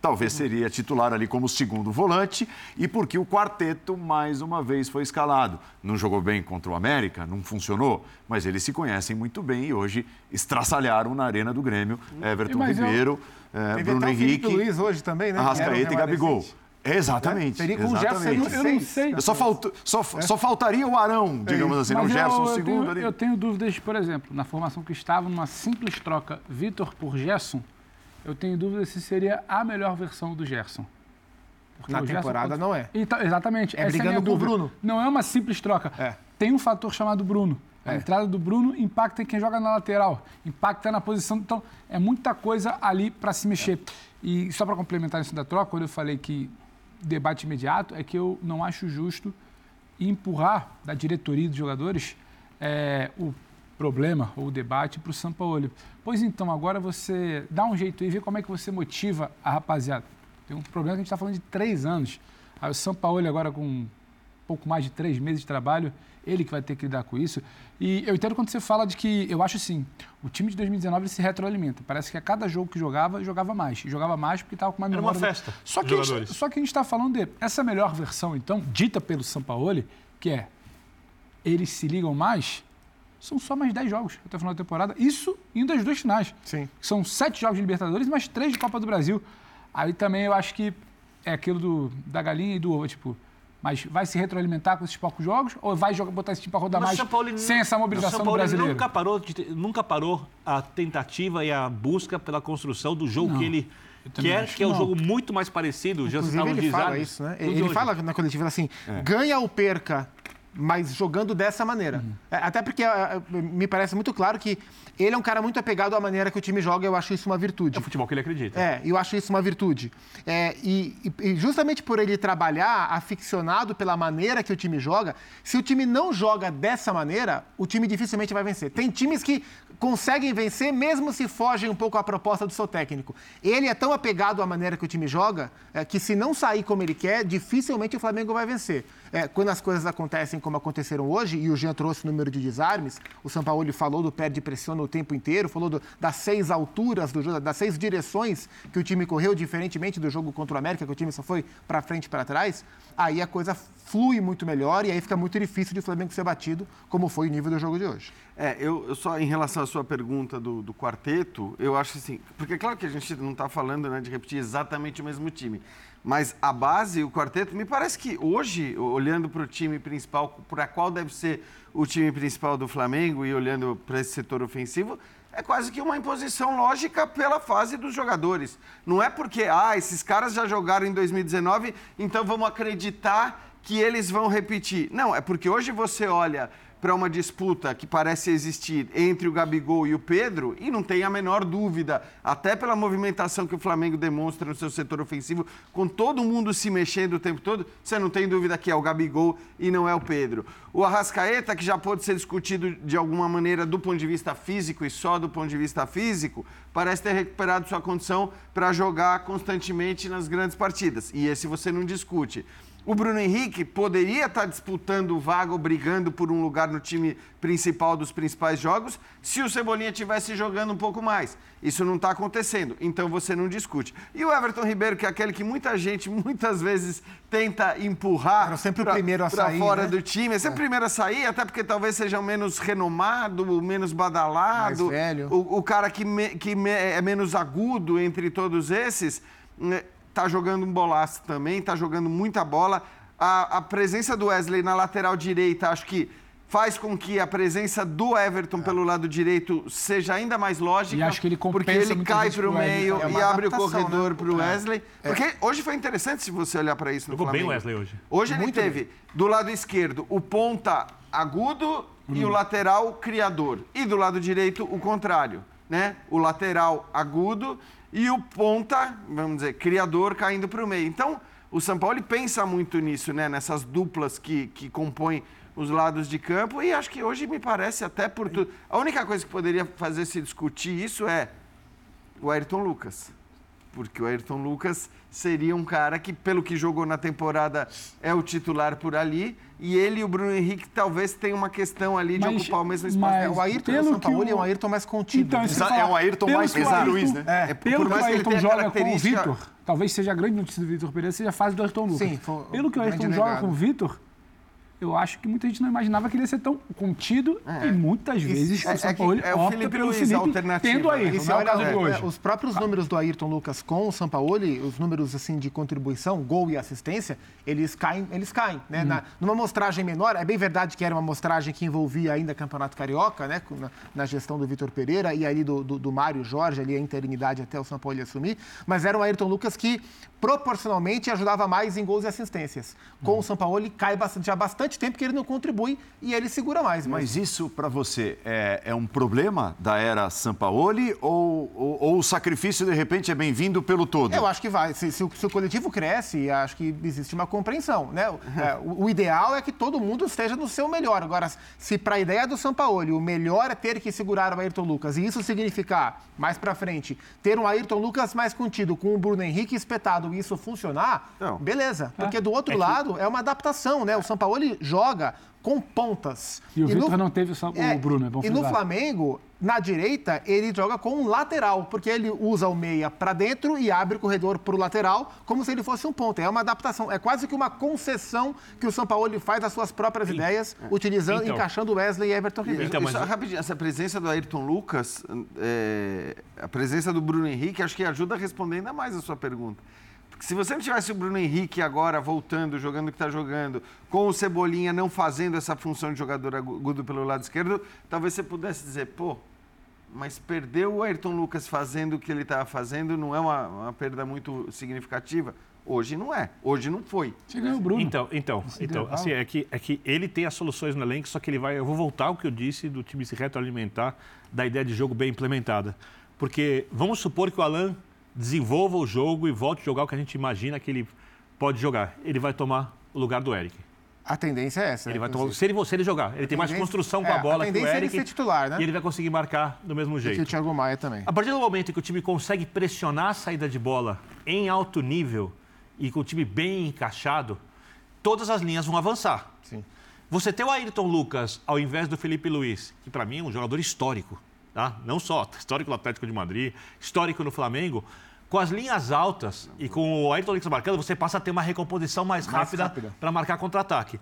talvez seria titular ali como segundo volante e porque o quarteto mais uma vez foi escalado. Não jogou bem contra o América, não funcionou, mas eles se conhecem muito bem e hoje estraçalharam na arena do Grêmio Everton Mas eu- Ribeiro, eh, Teve Bruno Henrique, Luiz hoje também, né? Arrascaeta um e Gabigol. Exatamente. Teria com o Gerson exatamente. Eu não sei. Só, faltou- só, só faltaria o Arão, digamos assim, não o Mas Gerson, eu, eu segundo tenho, ali. eu tenho dúvidas, por exemplo, na formação que estava, numa simples troca Vitor por Gerson, eu tenho dúvidas se seria a melhor versão do Gerson. Porque Na Gerson temporada pode- não é. Então, exatamente. É essa brigando minha com o. Bruno. Não é uma simples troca. É. Tem um fator chamado Bruno. A É. entrada do Bruno impacta em quem joga na lateral, impacta na posição. Então, é muita coisa ali para se mexer. E só para complementar isso da troca, quando eu falei que debate imediato, é que eu não acho justo empurrar da diretoria dos jogadores é, o problema ou o debate para o São Paulo. Pois então, agora você dá um jeito e vê como é que você motiva a rapaziada. Tem um problema que a gente está falando de três anos. Aí o São Paulo agora com pouco mais de três meses de trabalho, ele que vai ter que lidar com isso. E eu entendo quando você fala de que, eu acho assim, o time de 2019 ele se retroalimenta. Parece que a cada jogo que jogava, jogava mais. E jogava mais porque estava com uma Era uma memória... festa Só dos que, a gente, só que a gente está falando de essa melhor versão, então, dita pelo Sampaoli, que é eles se ligam mais, são só mais 10 jogos até o final da temporada. Isso indo às duas finais. Sim. São sete jogos de Libertadores, mais três de Copa do Brasil. Aí também eu acho que é aquilo do, da galinha e do ovo, tipo, mas vai se retroalimentar com esses poucos jogos ou vai jogar, botar esse time para rodar Mas mais o São Paulo sem essa mobilização São do Paulo brasileiro? Nunca parou, de nunca parou a tentativa e a busca pela construção do jogo Não, que ele quer, que é um não. jogo muito mais parecido. Já Inclusive, ele fala isso, né? Ele hoje. fala na coletiva assim, É. ganha ou perca mas jogando dessa maneira. É, Até porque é, é, me parece muito claro que ele é um cara muito apegado à maneira que o time joga, eu acho isso uma virtude. É o futebol que ele acredita. É, eu acho isso uma virtude. É, e- e justamente por ele trabalhar aficionado pela maneira que o time joga, se o time não joga dessa maneira, o time dificilmente vai vencer. Tem times que conseguem vencer mesmo se fogem um pouco à proposta do seu técnico. Ele é tão apegado à maneira que o time joga é, que se não sair como ele quer, dificilmente o Flamengo vai vencer. É, quando as coisas acontecem como aconteceram hoje, e o Jean trouxe o número de desarmes, o São Paulo falou do perde pressiona o tempo inteiro, falou do- das seis alturas do jogo, das seis direções que o time correu, diferentemente do jogo contra o América, que o time só foi para frente e para trás, aí a coisa flui muito melhor e aí fica muito difícil de o Flamengo ser batido, como foi o nível do jogo de hoje. É, eu, eu só em relação à sua pergunta do, do quarteto, eu acho assim, porque é claro que a gente não está falando né, de repetir exatamente o mesmo time, mas a base, o quarteto, me parece que hoje, olhando para o time principal, para qual deve ser o time principal do Flamengo e olhando para esse setor ofensivo, é quase que uma imposição lógica pela fase dos jogadores. Não é porque, ah, esses caras já jogaram em 2019, então vamos acreditar que eles vão repetir. Não, é porque hoje você olha para uma disputa que parece existir entre o Gabigol e o Pedro e não tem a menor dúvida, até pela movimentação que o Flamengo demonstra no seu setor ofensivo, com todo mundo se mexendo o tempo todo, você não tem dúvida que é o Gabigol e não é o Pedro. O Arrascaeta, que já pode ser discutido de alguma maneira do ponto de vista físico e só do ponto de vista físico, parece ter recuperado sua condição para jogar constantemente nas grandes partidas. E esse você não discute. O Bruno Henrique poderia estar disputando vaga brigando por um lugar no time principal dos principais jogos se o Cebolinha estivesse jogando um pouco mais. Isso não está acontecendo, então você não discute. E o Everton Ribeiro, que é aquele que muita gente muitas vezes tenta empurrar Era sempre o pra- primeiro a sair, fora né? do time, é sempre o primeiro a sair, até porque talvez seja o menos renomado, o menos badalado, Mais velho. o, o cara que, me- que me- é menos agudo entre todos esses, né, tá jogando um bolaço também, tá jogando muita bola. A, a presença do Wesley na lateral direita, acho que faz com que a presença do Everton pelo lado direito seja ainda mais lógica. E acho que ele Porque compensa ele muitas cai para o meio É e abre o adaptação, corredor né? para o É. Wesley. Porque hoje foi interessante se você olhar para isso no Jogou bem Flamengo. o Wesley hoje. Hoje ele Muito teve do lado esquerdo o ponta agudo e o lateral criador. E do lado direito o contrário, né? O lateral agudo e o ponta, vamos dizer, criador caindo para o meio. Então, o São Paulo pensa muito nisso, né? Nessas duplas que, que compõem os lados de campo e acho que hoje me parece até por tudo. A única coisa que poderia fazer se discutir isso é o Ayrton Lucas. Porque o Ayrton Lucas seria um cara que, pelo que jogou na temporada, é o titular por ali. E ele e o Bruno Henrique talvez tenham uma questão ali de Mas- ocupar o mesmo espaço. mas- É, o Ayrton Pelo do São Paulo o- é um Ayrton mais contido. Então, né? É um Ayrton Pelo mais que o Felipe Ayrton- Luiz, né? É, Pelo por que o mais que ele Ayrton joga com o característica- Vitor, talvez seja a grande notícia do Vitor Pereira, seja a fase do Ayrton Lucas. Sim, foi Pelo que o Ayrton joga legado. com o Vitor, eu acho que muita gente não imaginava que ele ia ser tão contido e muitas vezes é- o São é que Paulo é o opta Felipe pelo Luiz, Felipe alternativa, tendo né? Ayrton, E não é o olha, caso de é, hoje. é, os próprios números do Ayrton Lucas com o Sampaoli, os números assim de contribuição, gol e assistência, eles caem, eles caem, né? Na- numa amostragem menor, é bem verdade que era uma amostragem que envolvia ainda Campeonato Carioca, né? Na, na gestão do Vitor Pereira e ali do, do, do Mário Jorge, ali a interinidade até o Sampaoli assumir, mas era um Ayrton Lucas que proporcionalmente ajudava mais em gols e assistências. Com o Sampaoli cai bastante, há bastante tempo que ele não contribui e ele segura mais. Mas isso, para você, é, é um problema da era Sampaoli ou, ou, ou o sacrifício, de repente, é bem-vindo pelo todo? Eu acho que vai. Se, se o, se o coletivo cresce, acho que existe uma compreensão. Né? O, é, o- o ideal é que todo mundo esteja no seu melhor. Agora, se para a ideia do Sampaoli o melhor é ter que segurar o Ayrton Lucas e isso significar, mais para frente, ter um Ayrton Lucas mais contido com o Bruno Henrique espetado e isso funcionar, Não. beleza. Porque do outro lado é uma adaptação, né? O Sampaoli joga com pontas. E o no- Vitor não teve só o Bruno, é bom E no frisar. Flamengo, na direita, ele joga com um lateral, porque ele usa o meia para dentro e abre o corredor para o lateral, como se ele fosse um ponta. É uma adaptação, é quase que uma concessão que o São Paulo faz das suas próprias ideias, utilizando, Então. encaixando Wesley e Everton Ribeiro. Então, mas Só o- rapidinho, essa presença do Ayrton Lucas, é, a presença do Bruno Henrique, acho que ajuda a responder ainda mais a sua pergunta. Se você não tivesse o Bruno Henrique agora voltando, jogando o que está jogando, com o Cebolinha não fazendo essa função de jogador agudo pelo lado esquerdo, talvez você pudesse dizer, pô, mas perdeu o Ayrton Lucas fazendo o que ele estava fazendo, não é uma, uma perda muito significativa? Hoje não é. Hoje não foi. Chega o Bruno. Então, então, então assim, é que, é que ele tem as soluções no elenco, só que ele vai. Eu vou voltar ao que eu disse do time se retroalimentar, da ideia de jogo bem implementada. Porque vamos supor que o Alan desenvolva o jogo e volte a jogar o que a gente imagina que ele pode jogar. Ele vai tomar o lugar do Eric. A tendência é essa. Ele né, vai tomar, se, ele, se ele jogar, ele tem mais construção com é, a bola a que o tendência é ele Eric. ser titular, né? E ele vai conseguir marcar do mesmo Que jeito. o Thiago Maia também. A partir do momento que o time consegue pressionar a saída de bola em alto nível e com o time bem encaixado, todas as linhas vão avançar. Sim. Você ter o Ayrton Lucas ao invés do Felipe Luiz, que para mim é um jogador histórico, tá? Não só histórico no Atlético de Madrid, histórico no Flamengo, com as linhas altas e com o Ayrton Lucas marcando, você passa a ter uma recomposição mais, Mais rápida para marcar contra-ataque.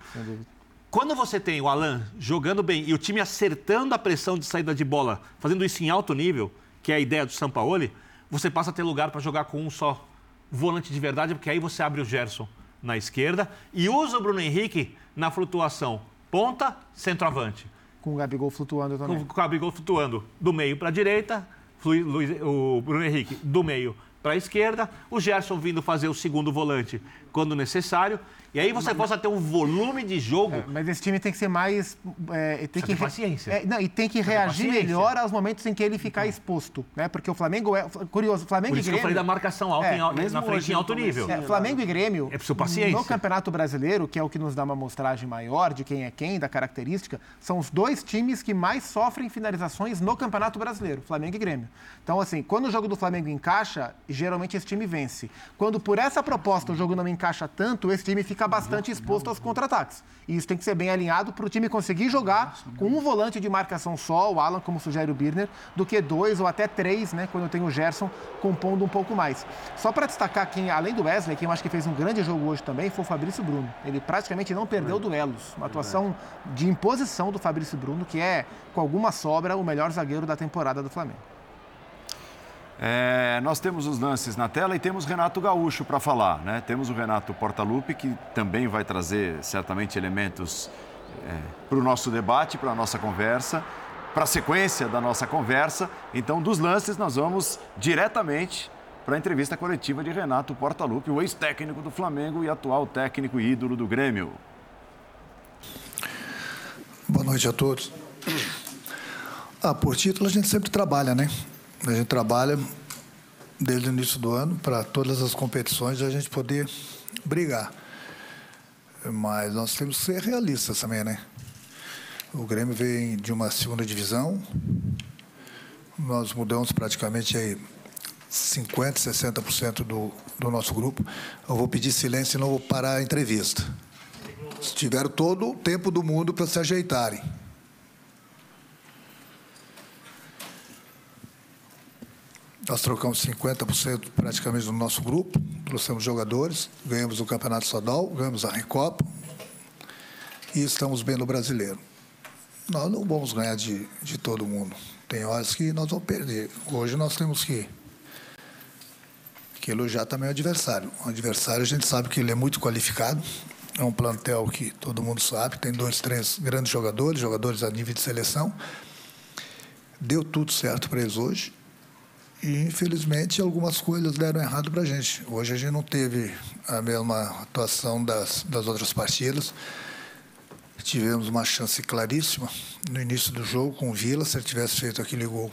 Quando você tem o Alan jogando bem e o time acertando a pressão de saída de bola, fazendo isso em alto nível, que é a ideia do Sampaoli, você passa a ter lugar para jogar com um só volante de verdade, porque aí você abre o Gerson na esquerda e usa o Bruno Henrique na flutuação ponta, centroavante. Com o Gabigol flutuando também. Com o Gabigol flutuando do meio para a direita, o Bruno Henrique do meio para a esquerda, o Gerson vindo fazer o segundo volante quando necessário. E aí você possa ter um volume de jogo. É, mas esse time tem que ser mais. É, tem Precisa que ter paciência. É, não, e tem que Precisa reagir melhor aos momentos em que ele ficar exposto. Né? Porque o Flamengo é. Curioso, Flamengo Por e isso que eu Grêmio. falei da marcação alta É, em na frente em alto nível. É, Flamengo e Grêmio, É preciso paciência. no Campeonato Brasileiro, que é o que nos dá uma amostragem maior de quem é quem, da característica, são os dois times que mais sofrem finalizações no Campeonato Brasileiro, Flamengo e Grêmio. Então, assim, quando o jogo do Flamengo encaixa, geralmente esse time vence. Quando por essa proposta o jogo não encaixa tanto, esse time fica bastante exposto aos contra-ataques. E isso tem que ser bem alinhado para o time conseguir jogar com um volante de marcação só, o Alan, como sugere o Birner, do que dois ou até três, né, quando tem o Gerson compondo um pouco mais. Só para destacar quem, além do Wesley, quem eu acho que fez um grande jogo hoje também foi o Fabrício Bruno. Ele praticamente não perdeu duelos. Uma atuação de imposição do Fabrício Bruno, que é, com alguma sobra, o melhor zagueiro da temporada do Flamengo. É, nós temos os lances na tela e temos Renato Gaúcho para falar, né? Temos o Renato Portaluppi, que também vai trazer certamente elementos para o nosso debate, para a nossa conversa, para a sequência da nossa conversa. Então, dos lances, nós vamos diretamente para a entrevista coletiva de Renato Portaluppi, o ex-técnico do Flamengo e atual técnico e ídolo do Grêmio. Boa noite a todos. Ah, por título a gente sempre trabalha, né? A gente trabalha desde o início do ano para todas as competições a gente poder brigar. Mas nós temos que ser realistas também, né? O Grêmio vem de uma segunda divisão. Nós mudamos praticamente aí 50%, 60% do, do nosso grupo. Eu vou pedir silêncio e não vou parar a entrevista. Tiveram todo o tempo do mundo para se ajeitarem. Nós trocamos 50% praticamente do nosso grupo, trouxemos jogadores, ganhamos o Campeonato Estadual, ganhamos a Recopa e estamos bem no brasileiro. Nós não vamos ganhar de, de todo mundo. Tem horas que nós vamos perder. Hoje nós temos que, que elogiar também o adversário. O adversário a gente sabe que ele é muito qualificado, é um plantel que todo mundo sabe, tem dois, três grandes jogadores, jogadores a nível de seleção. Deu tudo certo para eles hoje. E, infelizmente, algumas coisas deram errado para a gente. Hoje a gente não teve a mesma atuação das, das outras partidas. Tivemos uma chance claríssima no início do jogo com o Vila. Se ele tivesse feito aquele gol,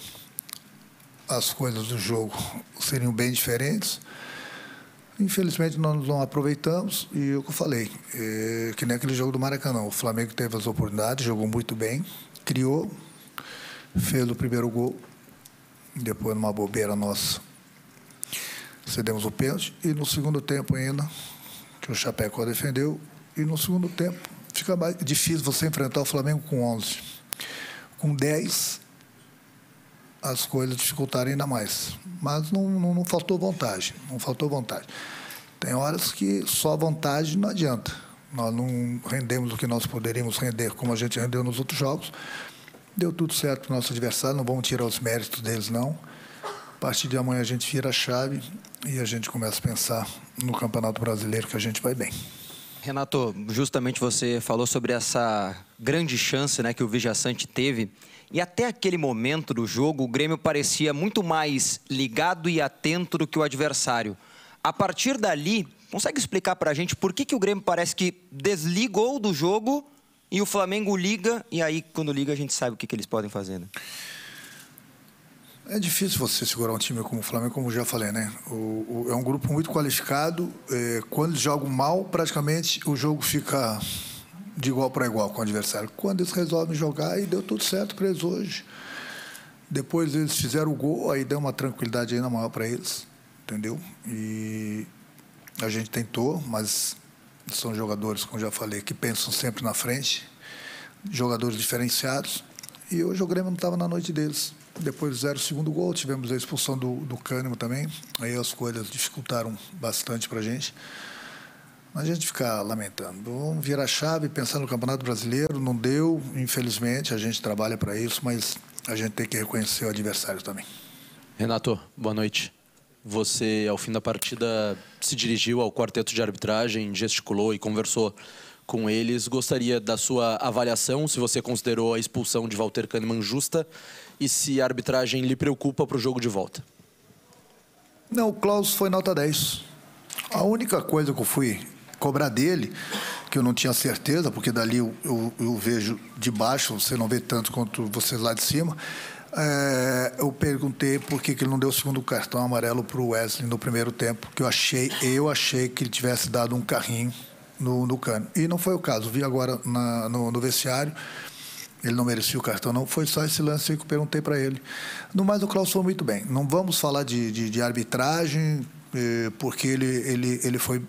as coisas do jogo seriam bem diferentes. Infelizmente, nós não aproveitamos. E o que eu falei, é, que nem aquele jogo do Maracanã. O Flamengo teve as oportunidades, jogou muito bem, criou, fez o primeiro gol depois numa bobeira nossa cedemos o pênalti. E no segundo tempo ainda que o Chapecó defendeu e no segundo tempo fica mais difícil você enfrentar o Flamengo com 11 com 10 as coisas dificultaram ainda mais. Mas não, não, não faltou vontade não faltou vontade tem horas que só vontade não adianta. Nós não rendemos o que nós poderíamos render como a gente rendeu nos outros jogos Deu tudo certo para o nosso adversário, não vamos tirar os méritos deles, não. A partir de amanhã a gente vira a chave e a gente começa a pensar no Campeonato Brasileiro que a gente vai bem. Renato, justamente você falou sobre essa grande chance né, que o Vijaçante teve. E até aquele momento do jogo, o Grêmio parecia muito mais ligado e atento do que o adversário. A partir dali, Consegue explicar para a gente por que, que o Grêmio parece que desligou do jogo e o Flamengo liga, e aí quando liga a gente sabe o que, que eles podem fazer, né? É difícil você segurar um time como o Flamengo, como já falei, né? O, o, é um grupo muito qualificado. É, quando eles jogam mal, praticamente o jogo fica de igual para igual com o adversário. Quando eles resolvem jogar, aí deu tudo certo para eles hoje. Depois eles fizeram o gol, aí deu uma tranquilidade ainda maior para eles, entendeu? E a gente tentou, mas são jogadores, como já falei, que pensam sempre na frente, jogadores diferenciados. E hoje o Grêmio não estava na noite deles. Depois fizeram o segundo gol, tivemos a expulsão do, do Cânimo também. Aí as coisas dificultaram bastante para a gente. Mas a gente fica lamentando. Vamos virar a chave, pensar no Campeonato Brasileiro. Não deu, infelizmente, a gente trabalha para isso, mas a gente tem que reconhecer o adversário também. Renato, boa noite. Você, ao fim da partida, se dirigiu ao quarteto de arbitragem, gesticulou e conversou com eles. Gostaria da sua avaliação, se você considerou a expulsão de Walter Kahneman justa e se a arbitragem lhe preocupa para o jogo de volta. Não, o Klaus foi nota 10. A única coisa que eu fui cobrar dele, que eu não tinha certeza, porque dali eu, eu, eu vejo de baixo, você não vê tanto quanto vocês lá de cima, é, eu perguntei por que, que ele não deu o segundo cartão amarelo para o Wesley no primeiro tempo, que eu achei, eu achei que ele tivesse dado um carrinho no, no cano. E não foi o caso. Vi agora na, no, no vestiário, ele não merecia o cartão, não. Foi só esse lance que eu perguntei para ele. No mais, o Klaus foi muito bem. Não vamos falar de, de, de arbitragem, eh, porque ele, ele, ele foi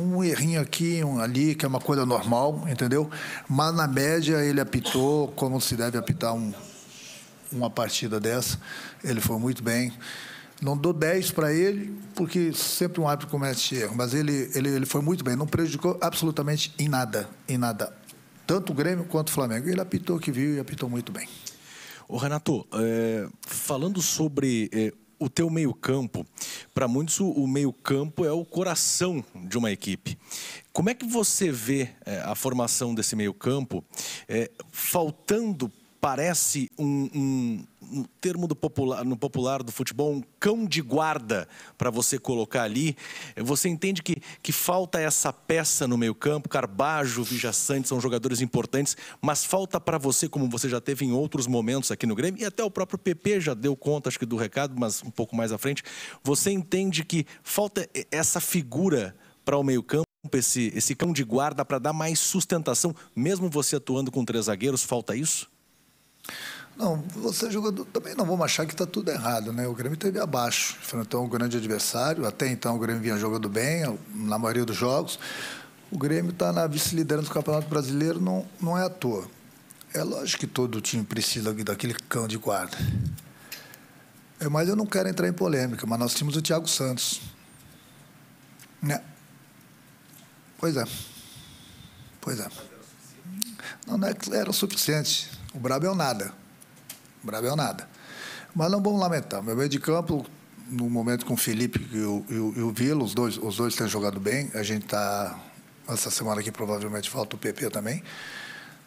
um errinho aqui, um ali, que é uma coisa normal, entendeu? Mas na média ele apitou como se deve apitar um, uma partida dessa. Ele foi muito bem. Não dou 10 para ele, porque sempre um árbitro comete erro, mas ele, ele, ele foi muito bem, não prejudicou absolutamente em nada, em nada tanto o Grêmio quanto o Flamengo. Ele apitou que viu e apitou muito bem. O Renato, é, falando sobre é, o teu meio-campo, para muitos o meio-campo é o coração de uma equipe. Como é que você vê é, a formação desse meio-campo é, faltando parece um, um, um termo do popular, no popular do futebol, um cão de guarda para você colocar ali. Você entende que, que falta essa peça no meio-campo? Carbajo, Vijaçante são jogadores importantes, mas falta para você, como você já teve em outros momentos aqui no Grêmio, e até o próprio PP já deu conta, acho que do recado, mas um pouco mais à frente. Você entende que falta essa figura para o meio-campo? Esse, esse cão de guarda para dar mais sustentação, mesmo você atuando com três zagueiros, falta isso? Não, você jogador também não vamos achar que está tudo errado, né? O Grêmio teve abaixo, enfrentou um grande adversário. Até então o Grêmio vinha jogando bem na maioria dos jogos. O Grêmio está na vice-liderança do Campeonato Brasileiro, não, não é à toa. É lógico que todo time precisa daquele cão de guarda. É, mas eu não quero entrar em polêmica, mas nós tínhamos o Thiago Santos. Né? Pois é. Pois é. Não, não é que era o suficiente. O brabo é o nada. O brabo é o nada. Mas não vamos lamentar. Meu meio de campo, no momento com o Felipe e o, e o, e o Vila, os dois, os dois têm jogado bem. A gente está. Essa semana aqui provavelmente falta o PP também.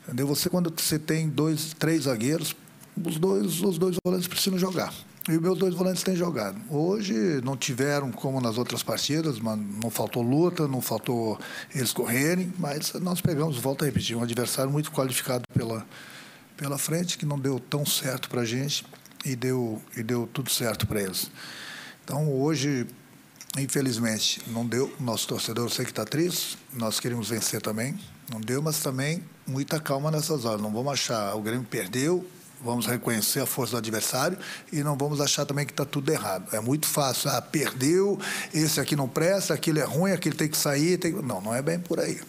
Entendeu? Você, quando você tem dois, três zagueiros, os dois, os dois volantes precisam jogar. E os meus dois volantes têm jogado. Hoje não tiveram como nas outras partidas, mas não faltou luta, não faltou eles correrem, mas nós pegamos, volta a repetir, um adversário muito qualificado pela, pela frente, que não deu tão certo para a gente e deu, e deu tudo certo para eles. Então, hoje, infelizmente, não deu. Nosso torcedor, eu sei que está triste, nós queríamos vencer também, não deu, mas também muita calma nessas horas. Não vamos achar, o Grêmio perdeu, vamos reconhecer a força do adversário e não vamos achar também que está tudo errado. É muito fácil, ah, perdeu, esse aqui não presta, aquilo é ruim, aquele tem que sair. Tem... Não, não é bem por aí.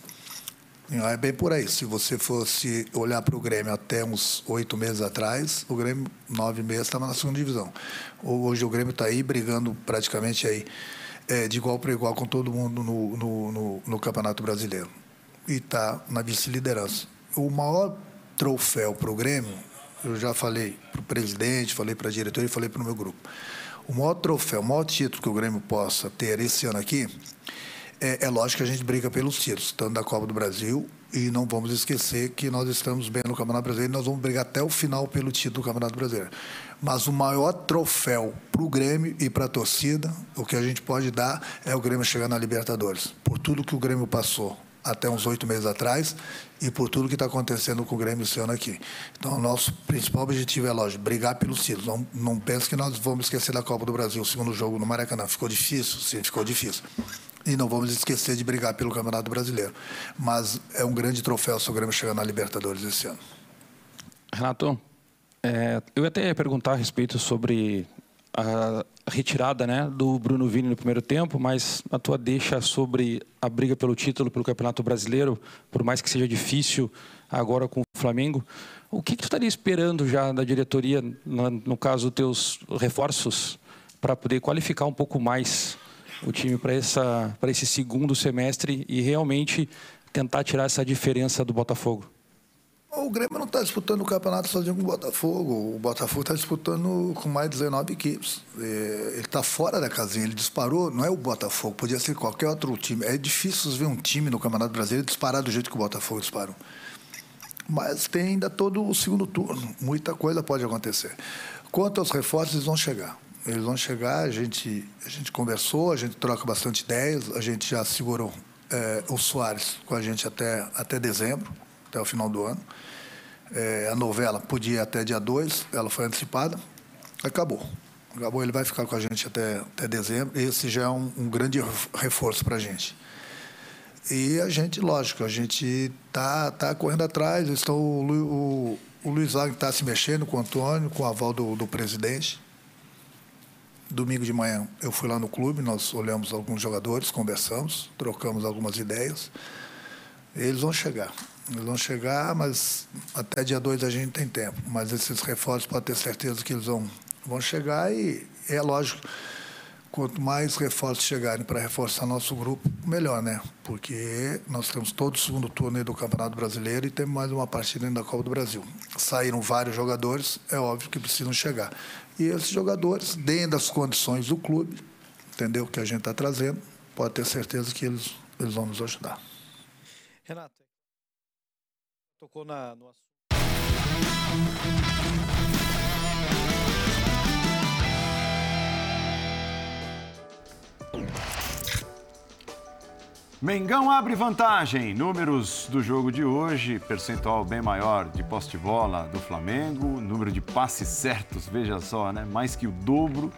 É bem por aí. Se você fosse olhar para o Grêmio até uns oito meses atrás, o Grêmio, nove meses, estava na segunda divisão. Hoje o Grêmio está aí brigando praticamente aí, é, de igual para igual com todo mundo no, no, no, no Campeonato Brasileiro. E está na vice-liderança. O maior troféu para o Grêmio, eu já falei para o presidente, falei para a diretoria e falei para o meu grupo. O maior troféu, o maior título que o Grêmio possa ter esse ano aqui é, é lógico que a gente briga pelos títulos, tanto da Copa do Brasil e não vamos esquecer que nós estamos bem no Campeonato Brasileiro e nós vamos brigar até o final pelo título do Campeonato Brasileiro. Mas o maior troféu para o Grêmio e para a torcida, o que a gente pode dar é o Grêmio chegar na Libertadores. Por tudo que o Grêmio passou até uns oito meses atrás e por tudo que está acontecendo com o Grêmio esse ano aqui. Então, nosso principal objetivo é, lógico, brigar pelos títulos. Não, não pense que nós vamos esquecer da Copa do Brasil. O segundo jogo no Maracanã ficou difícil? Sim, ficou difícil. E não vamos esquecer de brigar pelo Campeonato Brasileiro. Mas é um grande troféu se o Grêmio chegar na Libertadores esse ano. Renato, é, eu até ia perguntar a respeito sobre a retirada né, do Bruno Vini no primeiro tempo, mas a tua deixa sobre a briga pelo título, pelo Campeonato Brasileiro, por mais que seja difícil agora com o Flamengo, o que, que tu estaria esperando já da diretoria, no caso, teus reforços, para poder qualificar um pouco mais o time para esse segundo semestre e realmente tentar tirar essa diferença do Botafogo? O Grêmio não está disputando o campeonato sozinho com o Botafogo. O Botafogo está disputando com mais de 19 equipes. É, ele está fora da casinha, ele disparou. Não é o Botafogo, podia ser qualquer outro time. É difícil ver um time no Campeonato Brasileiro disparar do jeito que o Botafogo disparou. Mas tem ainda todo o segundo turno. Muita coisa pode acontecer. Quanto aos reforços, eles vão chegar. Eles vão chegar, a gente, a gente conversou, a gente troca bastante ideias, a gente já segurou é, o Soares com a gente até, até dezembro, até o final do ano. É, a novela podia ir até dia 2, ela foi antecipada, acabou. Acabou, ele vai ficar com a gente até, até dezembro. Esse já é um, um grande reforço para a gente. E a gente, lógico, a gente está tá correndo atrás. Estou, o, o, o Luiz Wagner está se mexendo com o Antônio, com o aval do, do presidente. Domingo de manhã eu fui lá no clube, nós olhamos alguns jogadores, conversamos, trocamos algumas ideias. Eles vão chegar. Eles vão chegar, mas até dia 2 a gente tem tempo. Mas esses reforços pode ter certeza que eles vão, vão chegar e é lógico, quanto mais reforços chegarem para reforçar nosso grupo, melhor, né? Porque nós temos todo o segundo turno do Campeonato Brasileiro e temos mais uma partida da Copa do Brasil. Saíram vários jogadores, é óbvio que precisam chegar. E esses jogadores, dentro das condições do clube, entendeu? Que a gente está trazendo, pode ter certeza que eles, eles vão nos ajudar. Renato, tocou na, no assunto. Mengão abre vantagem. Números do jogo de hoje, percentual bem maior de posse de bola do Flamengo, número de passes certos, veja só, né? Mais que o dobro.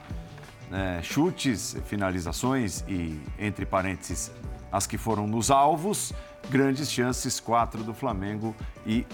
Né? Chutes, finalizações e, entre parênteses, as que foram nos alvos, grandes chances, quatro do Flamengo e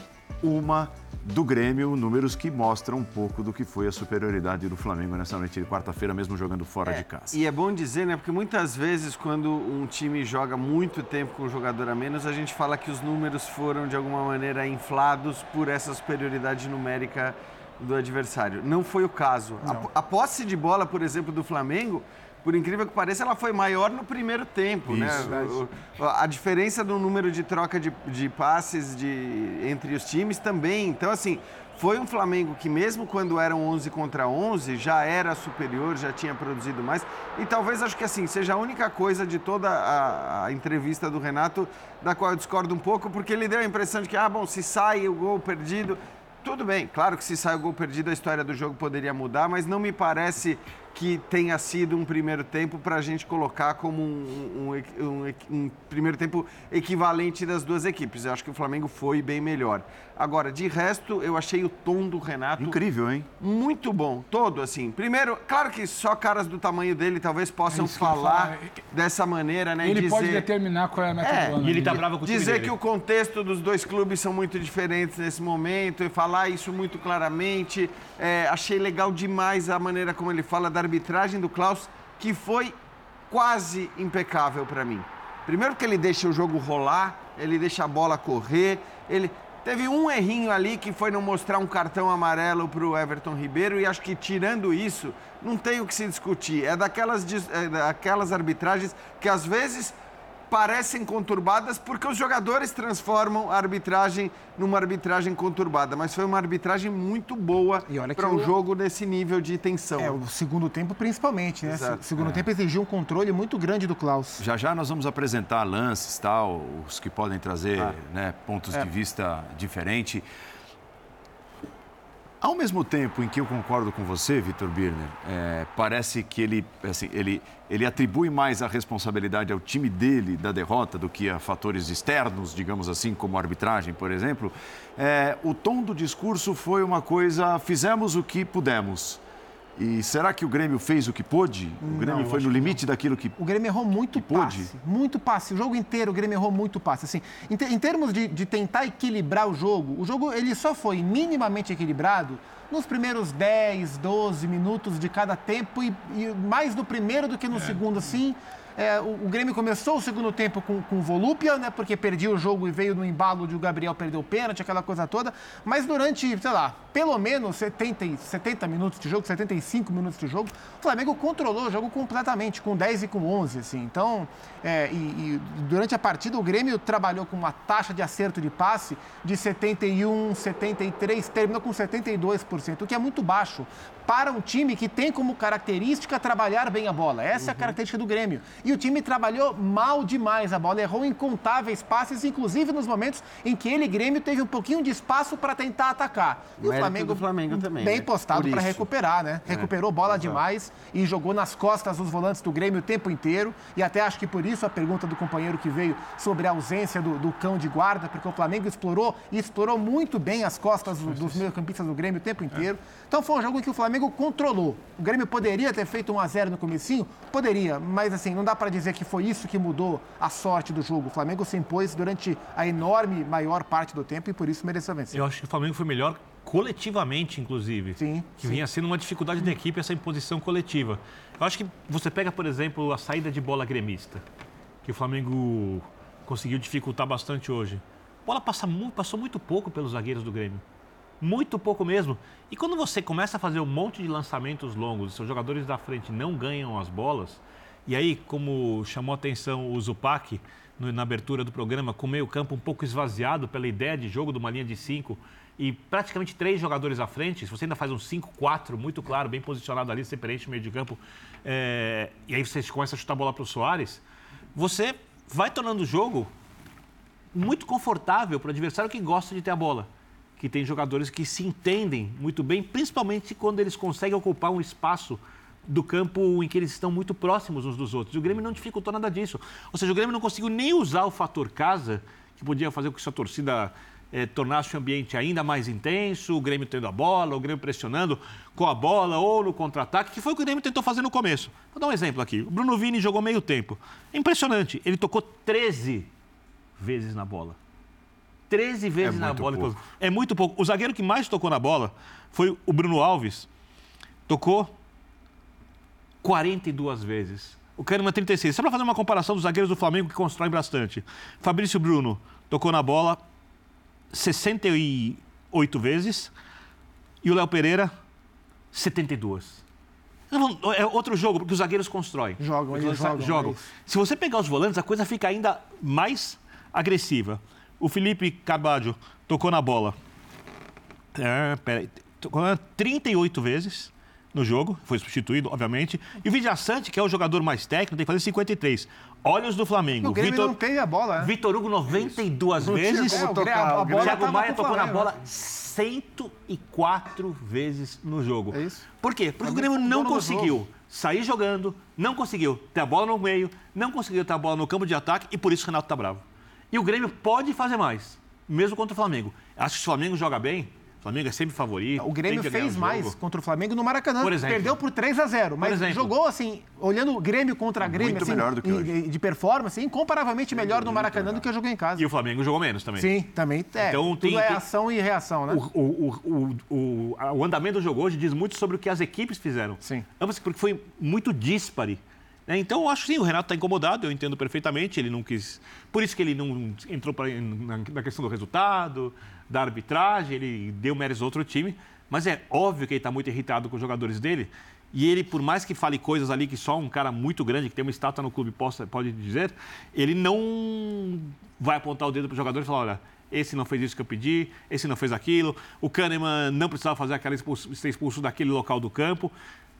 uma do Grêmio, números que mostram um pouco do que foi a superioridade do Flamengo nessa noite de quarta-feira, mesmo jogando fora é, de casa. E é bom dizer, né? Porque muitas vezes, quando um time joga muito tempo com um jogador a menos, a gente fala que os números foram, de alguma maneira, inflados por essa superioridade numérica do adversário. Não foi o caso. A, a posse de bola, por exemplo, do Flamengo por incrível que pareça, ela foi maior no primeiro tempo. Né? Isso. Né? a diferença do número de troca de, de passes de, entre os times também. Então, assim, foi um Flamengo que, mesmo quando eram 11 contra 11, já era superior, já tinha produzido mais. E talvez acho que assim seja a única coisa de toda a, a, entrevista do Renato da qual eu discordo um pouco, porque ele deu a impressão de que, ah, bom, se sai o gol perdido. Tudo bem, claro que se sai o gol perdido, a história do jogo poderia mudar, mas não me parece que tenha sido um primeiro tempo para a gente colocar como um, um, um, um, primeiro tempo equivalente das duas equipes. Eu acho que o Flamengo foi bem melhor. Agora, de resto, eu achei o tom do Renato. Incrível, hein? Muito bom, todo assim. Primeiro, claro que só caras do tamanho dele talvez possam é falar dessa maneira, né? Ele dizer... pode determinar qual é a metodologia. É, e ele tá bravo com o Dizer que o contexto dos dois clubes são muito diferentes nesse momento e falar isso muito claramente. É, achei legal demais a maneira como ele fala da arbitragem do Klaus, que foi quase impecável para mim. Primeiro que ele deixa o jogo rolar, ele deixa a bola correr, ele teve um errinho ali que foi não mostrar um cartão amarelo para o Everton Ribeiro e acho que tirando isso não tem o que se discutir. É daquelas, é daquelas arbitragens que às vezes parecem conturbadas porque os jogadores transformam a arbitragem numa arbitragem conturbada. Mas foi uma arbitragem muito boa para um o- jogo nesse nível de tensão. É, o segundo tempo principalmente, né? Exato. O segundo É. tempo exigiu um controle muito grande do Klaus. Já já nós vamos apresentar lances, tal, os que podem trazer Ah. né, pontos É. de vista diferentes. Ao mesmo tempo em que eu concordo com você, Vitor Birner, é, parece que ele, assim, ele, ele atribui mais a responsabilidade ao time dele da derrota do que a fatores externos, digamos assim, como a arbitragem, por exemplo. É, o tom do discurso foi uma coisa: fizemos o que pudemos. E será que o Grêmio fez o que pôde? O Grêmio Não, foi no limite daquilo que O Grêmio errou muito pôde? passe. Muito passe. O jogo inteiro o Grêmio errou muito passe. Assim, em, te- em termos de, de tentar equilibrar o jogo, o jogo ele só foi minimamente equilibrado nos primeiros 10, 12 minutos de cada tempo e, e mais no primeiro do que no segundo, assim. É, o, o Grêmio começou o segundo tempo com, com volúpia, né? Porque perdia o jogo e veio no embalo de o Gabriel perder o pênalti, aquela coisa toda. Mas durante, sei lá, pelo menos 70, e- 70 minutos de jogo, 75 minutos de jogo, o Flamengo controlou o jogo completamente, com 10 e com 11, assim. Então, é, e, e durante a partida, o Grêmio trabalhou com uma taxa de acerto de passe de 71, 73, terminou com 72%, o que é muito baixo para um time que tem como característica trabalhar bem a bola. Essa é a característica do Grêmio. E o time trabalhou mal demais a bola, errou incontáveis passes, inclusive nos momentos em que ele, Grêmio, teve um pouquinho de espaço para tentar atacar. E o Mérito Flamengo, Flamengo também, bem né? postado para recuperar, né? É, Recuperou bola demais e jogou nas costas dos volantes do Grêmio o tempo inteiro. E até acho que por isso a pergunta do companheiro que veio sobre a ausência do, do cão de guarda, porque o Flamengo explorou e explorou muito bem as costas do- dos meio-campistas do Grêmio o tempo inteiro. Então foi um jogo em que o Flamengo controlou. O Grêmio poderia ter feito 1 a 0 no comecinho? Poderia, mas assim, não dá para dizer que foi isso que mudou a sorte do jogo. O Flamengo se impôs durante a enorme maior parte do tempo e por isso mereceu vencer. Eu acho que o Flamengo foi melhor coletivamente, inclusive. Sim. Que vinha sendo uma dificuldade da equipe essa imposição coletiva. Eu acho que você pega, por exemplo, a saída de bola gremista, que o Flamengo conseguiu dificultar bastante hoje. A bola passa muito, passou muito pouco pelos zagueiros do Grêmio. Muito pouco mesmo. E quando você começa a fazer um monte de lançamentos longos, seus jogadores da frente não ganham as bolas, e aí, como chamou a atenção o Zupac no- na abertura do programa, com o meio-campo um pouco esvaziado pela ideia de jogo de uma linha de cinco e praticamente três jogadores à frente, se você ainda faz um 5-4 muito claro, bem posicionado ali, você preenche o meio de campo, é, e aí você começa a chutar a bola para o Soares, você vai tornando o jogo muito confortável para o adversário que gosta de ter a bola. Que tem jogadores que se entendem muito bem, principalmente quando eles conseguem ocupar um espaço do campo em que eles estão muito próximos uns dos outros. E o Grêmio não dificultou nada disso. Ou seja, o Grêmio não conseguiu nem usar o fator casa, que podia fazer com que sua torcida eh, tornasse o ambiente ainda mais intenso, o Grêmio tendo a bola, o Grêmio pressionando com a bola ou no contra-ataque, que foi o que o Grêmio tentou fazer no começo. Vou dar um exemplo aqui. O Bruno Vini jogou meio tempo. Impressionante. Ele tocou 13 vezes na bola. 13 vezes na muito bola. pouco. É muito pouco. O zagueiro que mais tocou na bola foi o Bruno Alves. Tocou 42 vezes. O Kahneman 36. Só para fazer uma comparação dos zagueiros do Flamengo que constroem bastante. Fabrício Bruno tocou na bola 68 vezes. E o Léo Pereira, 72. Eu não- É outro jogo, porque os zagueiros constroem. Jogam, eles zagueiros jogam, é Se você pegar os volantes, a coisa fica ainda mais agressiva. O Felipe Carvalho tocou na bola. É, peraí, tocou 38 vezes no jogo, foi substituído, obviamente. E o Vidiaçante, que é o jogador mais técnico, tem que fazer 53. Olhos do Flamengo. O Grêmio Vitor- não teve a bola, né? Vitor Hugo, 92 Não tinha vezes. como o tocar, a bola Thiago Maia tocou na bola 104 vezes no jogo. É isso. Por quê? Porque o Grêmio não conseguiu sair jogando, não conseguiu ter a bola no meio, não conseguiu ter a bola no campo de ataque e por isso o Renato tá bravo. E o Grêmio pode fazer mais, mesmo contra o Flamengo. Acho que se o Flamengo joga bem, o Flamengo é sempre favorito. O Grêmio tem fez o mais contra o Flamengo no Maracanã. Por exemplo. Perdeu por 3 a 0 mas jogou assim, olhando o Grêmio contra Grêmio, Muito assim, melhor do que hoje. de, performance, incomparavelmente melhor no Maracanã do que jogou em casa. E o Flamengo jogou menos também. Sim, também. É, Então, tudo tem- é tem- ação e reação, né? O, o, o, o, a- o andamento do jogo hoje diz muito sobre o que as equipes fizeram. Sim. Ambas, porque foi muito díspare. Né? Então, eu acho sim, o Renato está incomodado, eu entendo perfeitamente. Ele não quis. Por isso que ele não entrou pra, na, na questão do resultado, da arbitragem, ele deu méritos a outro time. Mas é óbvio que ele está muito irritado com os jogadores dele. E ele, por mais que fale coisas ali que só um cara muito grande, que tem uma estátua no clube, possa, pode dizer, ele não vai apontar o dedo para o jogador e falar: olha, esse não fez isso que eu pedi, esse não fez aquilo, o Kahneman não precisava fazer aquela expulso, ser expulso daquele local do campo.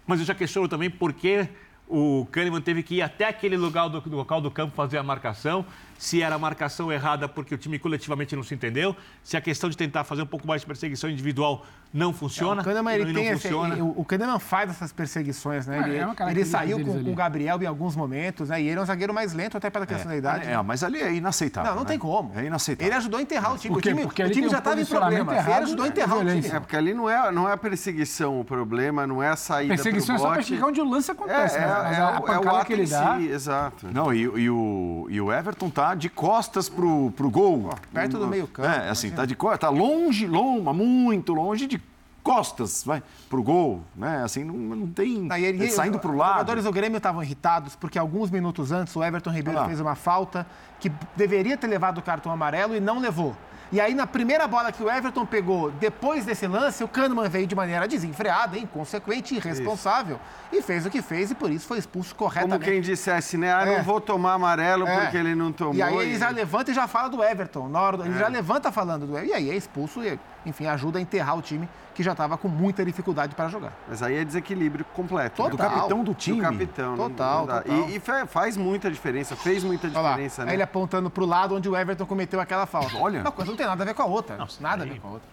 Mas eu já questiono também por que o Kahneman teve que ir até aquele lugar do, do local do campo fazer a marcação, se era a marcação errada porque o time coletivamente não se entendeu, se a questão de tentar fazer um pouco mais de perseguição individual não funciona. o Kahneman, ele não tem esse, funciona. o, o Kahneman faz essas perseguições, né? É, Ele, é ele saiu com, com o Gabriel em alguns momentos, né? E ele é um zagueiro mais lento até pela questão da idade. É, mas ali é inaceitável. Não, não né? tem como. É inaceitável. Ele ajudou a enterrar o time. O time, Porque o time já um estava em posicionamento problema. Ele errado, ajudou a é enterrar o time. É, porque ali não é, não é a perseguição o problema, não é a saída Perseguição é só para explicar onde o lance acontece, É, né? é, Mas é a, o- é ato que ele em dá... exato. Não, e, e o, e o Everton tá de costas pro, pro gol. perto do meio-campo, É, assim, tá de costas, tá longe, longe, muito longe de costas, vai, pro gol, né? Assim, não, não tem. Ele- é saindo pro Os lado. jogadores do Grêmio estavam irritados porque alguns minutos antes o Everton Ribeiro Ah fez uma falta que deveria ter levado o cartão amarelo e não levou. E aí, na primeira bola que o Everton pegou, depois desse lance, o Kahneman veio de maneira desenfreada, inconsequente, irresponsável, e fez o que fez e por isso foi expulso Como corretamente. quem dissesse, né? Ah, É. não vou tomar amarelo É. porque ele não tomou. E aí ele e- já levanta e já fala do Everton. Na hora do- Ele É. já levanta falando do Everton. E aí é expulso e, enfim, ajuda a enterrar o time que já estava com muita dificuldade para jogar. Mas aí é desequilíbrio completo. né? Total. Do capitão do time. Do capitão. não- Total, não total. E, e fa- faz muita diferença, fez muita lá, diferença, aí né? ele apontando pro lado onde o Everton cometeu aquela falta. Olha. Uma coisa não tem nada a ver com a outra. nada a ver com a outra.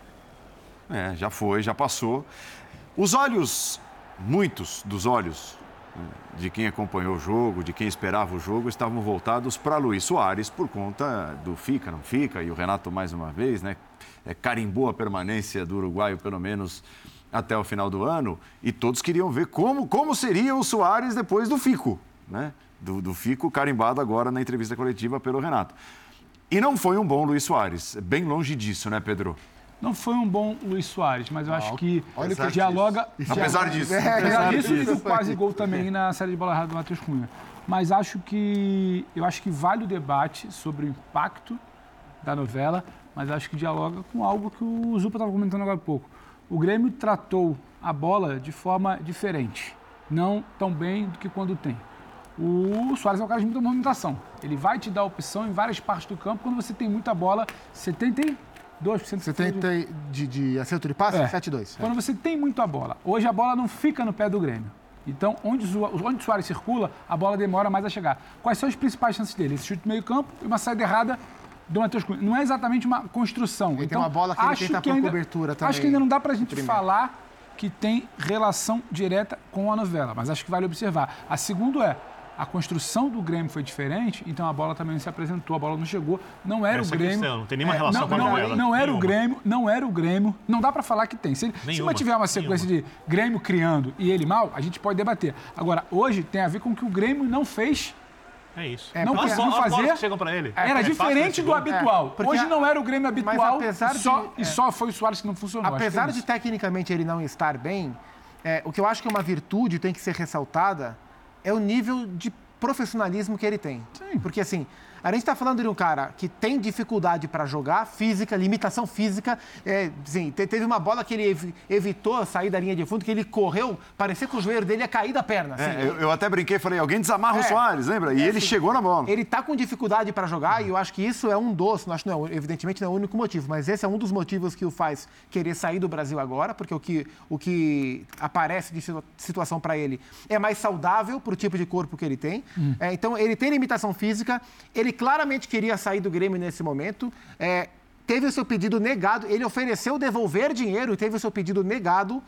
É, já foi, já passou. Os olhos, muitos dos olhos né, de quem acompanhou o jogo, de quem esperava o jogo, estavam voltados para Luiz Soares por conta do fica, não fica, e o Renato mais uma vez, né, carimbou a permanência do uruguaio pelo menos até o final do ano, e todos queriam ver como, como seria o Soares depois do fico, né, do, do fico carimbado agora na entrevista coletiva pelo Renato. E não foi um bom Luiz Soares, bem longe disso, né, Pedro? Não foi um bom Luiz Soares, mas eu acho que olha que dialoga. disso. Apesar disso. É, apesar disso, e quase gol também na série de bola errada do Matheus Cunha. Mas acho que eu acho que vale o debate sobre o impacto da novela, mas acho que dialoga com algo que o Zupa estava comentando agora há pouco. O Grêmio tratou a bola de forma diferente, não tão bem do que quando tem. O Soares é um cara de muita movimentação. Ele vai te dar opção em várias partes do campo quando você tem muita bola. 72% 70 de, de acerto de passe? É. 7-2. Quando você tem muito a bola. Hoje a bola não fica no pé do Grêmio. Então, onde, o- onde o Soares circula, a bola demora mais a chegar. Quais são as principais chances dele? Esse chute meio campo e uma saída errada do Matheus Cunha. Não é exatamente uma construção. Ele então, tem uma bola que ele acho tenta que por ainda, cobertura também. Acho que ainda não dá pra gente Primeiro. falar que tem relação direta com a novela, mas acho que vale observar. A segunda é, a construção do Grêmio foi diferente, então a bola também não se apresentou, a bola não chegou. Não era Essa o Grêmio. questão, não tem nenhuma É, relação não, com a não, novela. Não era o Nenhuma. Grêmio, não era o Grêmio. Não dá pra falar que tem. Se, ele, se Nenhuma, mantiver uma sequência de Grêmio criando e ele mal, a gente pode debater. Agora, hoje tem a ver com o que o Grêmio não fez. É isso. não As conseguiu fazer. que chegam pra ele. Era É diferente esse do habitual. É, porque hoje não era o Grêmio Mas habitual. apesar e só, de- e só foi o Soares que não funcionou. É Apesar de isso. tecnicamente ele não estar bem, é, o que eu acho que é uma virtude tem que ser ressaltada é o nível de profissionalismo que ele tem. Porque assim, a gente está falando de um cara que tem dificuldade para jogar, física, limitação física. É, te- teve uma bola que ele evi- evitou sair da linha de fundo, que ele correu, parecia que o joelho dele ia cair da perna. assim. É, eu, eu até brinquei, falei, alguém desamarra o É. Soares, lembra? E É, ele assim, chegou na bola. Ele tá com dificuldade para jogar e eu acho que isso é um dos, não acho não é, evidentemente não é o único motivo, mas esse é um dos motivos que o faz querer sair do Brasil agora, porque o que, o que aparece de situa- situação para ele é mais saudável para o tipo de corpo que ele tem. Hum. É, então ele tem limitação física, ele claramente queria sair do Grêmio nesse momento. é, teve o seu pedido negado, ele ofereceu devolver dinheiro e teve o seu pedido negado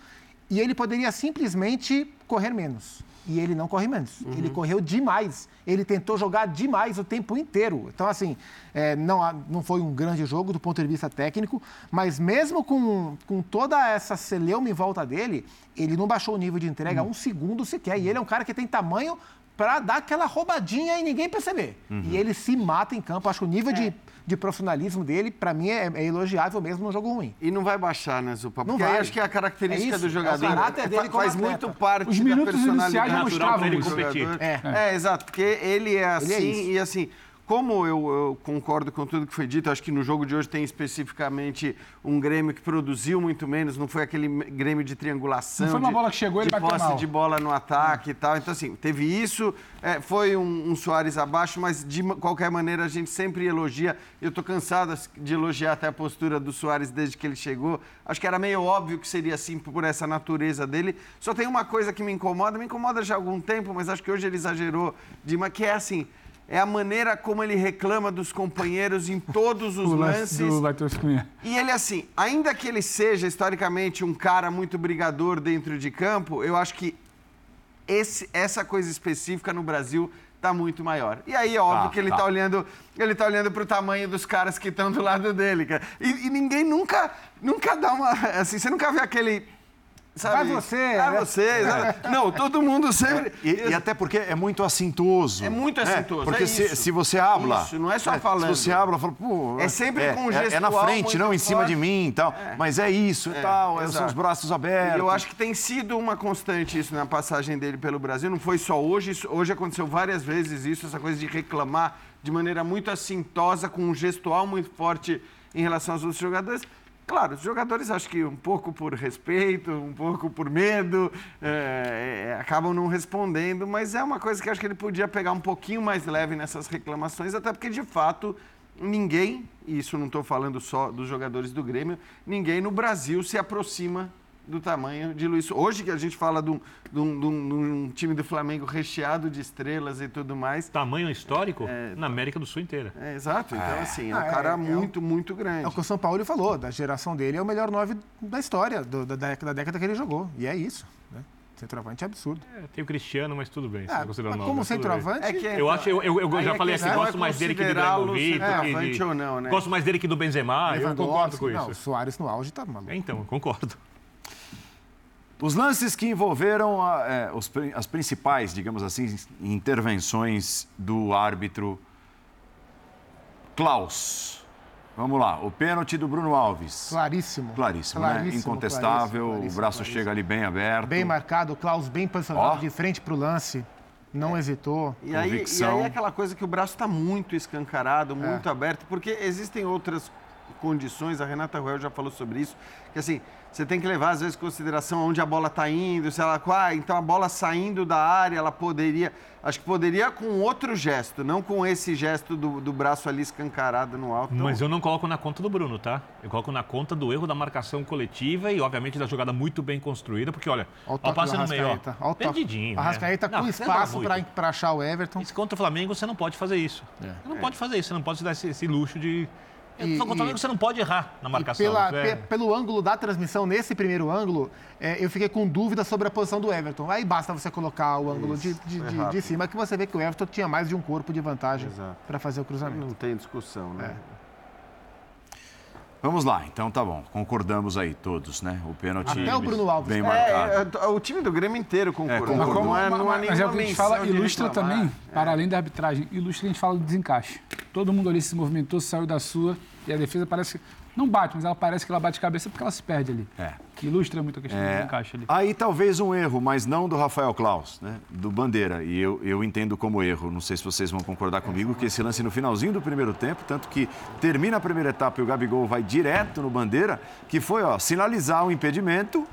e ele poderia simplesmente correr menos. E ele não corre menos. Ele correu demais. Ele tentou jogar demais o tempo inteiro. Então, assim, é, não, não foi um grande jogo do ponto de vista técnico, mas mesmo com, com toda essa celeuma em volta dele, ele não baixou o nível de entrega um segundo sequer. E ele é um cara que tem tamanho para dar aquela roubadinha e ninguém perceber. E ele se mata em campo. Acho que o nível de, de profissionalismo dele, para mim, é, é elogiável mesmo no jogo ruim. E não vai baixar, né, Zupa? Não Porque aí vai. acho que é a característica É isso, do jogador. é o caráter dele fa- como faz atleta. muito parte Os da minutos iniciais personalidade já mostravam isso. jogador. É. É, exato, porque ele é assim Ele é e assim. Como eu, eu, concordo com tudo que foi dito, acho que no jogo de hoje tem especificamente um Grêmio que produziu muito menos, não foi aquele Grêmio de triangulação. Não foi uma de, bola que chegou ele de posse mal. de bola no ataque e tal. Então, assim, teve isso, é, foi um, um Soares abaixo, mas de qualquer maneira a gente sempre elogia. Eu tô cansado de elogiar até a postura do Soares desde que ele chegou. Acho que era meio óbvio que seria assim por essa natureza dele. Só tem uma coisa que me incomoda, me incomoda já há algum tempo, mas acho que hoje ele exagerou, de uma, que é assim. É a maneira como ele reclama dos companheiros em todos os O lance lances. do Matheus Cunha. E ele, assim, ainda que ele seja historicamente um cara muito brigador dentro de campo, eu acho que esse- essa coisa específica no Brasil tá muito maior. E aí é óbvio Tá, que ele tá. tá, olhando, ele tá olhando pro tamanho dos caras que estão do lado dele, cara. E, e ninguém nunca, nunca dá uma, assim, você nunca vê aquele sabe? Vai você, Vai né? você. sabe? Não, todo mundo sempre E, e até porque é muito assintoso. É muito né? assintoso, Porque é se, se você habla. Isso, não é só né, falando. Se você habla, fala, pô. É sempre com um é, é na gestual frente, não em cima forte. de mim e tal. Mas é isso e É, tal. São exato. os braços abertos. E eu acho que tem sido uma constante isso na passagem dele pelo Brasil. Não foi só hoje, isso- hoje aconteceu várias vezes isso, essa coisa de reclamar de maneira muito assintosa, com um gestual muito forte em relação aos outros jogadores. Claro, os jogadores acho que um pouco por respeito, um pouco por medo, é, acabam não respondendo, mas é uma coisa que acho que ele podia pegar um pouquinho mais leve nessas reclamações, até porque de fato ninguém, e isso não estou falando só dos jogadores do Grêmio, ninguém no Brasil se aproxima do tamanho de Luiz. Hoje que a gente fala de um, de um- de um- de um time do Flamengo recheado de estrelas e tudo mais. Tamanho histórico na América do Sul inteira. É, exato. Então, assim, é um Ah, é- cara é um- muito, muito grande. É o que o São Paulo falou, da geração dele é o melhor nove da história, do- da, década, da década que ele jogou. E é isso. Né? Centroavante é absurdo. É, tem o Cristiano, mas tudo bem. Ah, mas como centroavante- É que- eu acho, eu, eu, eu já é falei que assim, é gosto mais dele que do Ibrahimovic. centroavante que- ou não, né? Gosto mais dele que do Benzema, eu concordo com Não, o isso. Soares no auge tá maluco. É, então, eu concordo. Os lances que envolveram a- é, os as principais, digamos assim, intervenções do árbitro Klaus. Vamos lá, o pênalti do Bruno Alves. Claríssimo. Claríssimo, né? Claríssimo, Incontestável, claríssimo, o braço claríssimo. chega ali bem aberto. Bem marcado, o Klaus bem posicionado Ó. de frente pro lance. Não hesitou. E aí, e aí é aquela coisa que o braço está muito escancarado, muito aberto, porque existem outras condições, a Renata Ruel já falou sobre isso, que assim, você tem que levar às vezes em consideração onde a bola está indo, se ela, ah, então a bola saindo da área, ela poderia, acho que poderia com outro gesto, não com esse gesto do, do braço ali escancarado no alto. Mas eu não coloco na conta do Bruno, tá? Eu coloco na conta do erro da marcação coletiva e, obviamente, da jogada muito bem construída, porque, olha, Olha o passe no meio, ó. Perdidinho, O Arrascaeta né? com Não, espaço pra achar o Everton. Isso contra o Flamengo, você não pode fazer isso. Você não pode fazer isso, você não pode se dar esse, esse luxo de... E- contra o Flamengo, e- você não pode errar na marcação. pela- isso é- pe- pelo ângulo da transmissão, nesse primeiro ângulo, é, eu fiquei com dúvida sobre a posição do Everton. Aí basta você colocar o ângulo de, de, de- rápido. de cima que você vê que o Everton tinha mais de um corpo de vantagem para fazer o cruzamento. Não tem discussão, né? Vamos lá, então tá bom. Concordamos aí todos, né? O pênalti Até o Bruno Alves. bem É, marcado. é, o time do Grêmio inteiro concordou. concordou. não, é, não há mas é o que a gente fala, ilustra também, para além da arbitragem, ilustra que a gente fala de desencaixe. Todo mundo ali se movimentou, saiu da sua, e a defesa parece que. Não bate, mas ela parece que ela bate cabeça porque ela se perde ali. É. Que ilustra muito a questão do É, desencaixe ali. aí talvez um erro, mas não do Rafael Klaus, né? do Bandeira. E eu, eu entendo como erro. Não sei se vocês vão concordar comigo, que esse lance no finalzinho do primeiro tempo, tanto que termina a primeira etapa e o Gabigol vai direto no Bandeira, que foi ó, sinalizar o impedimento.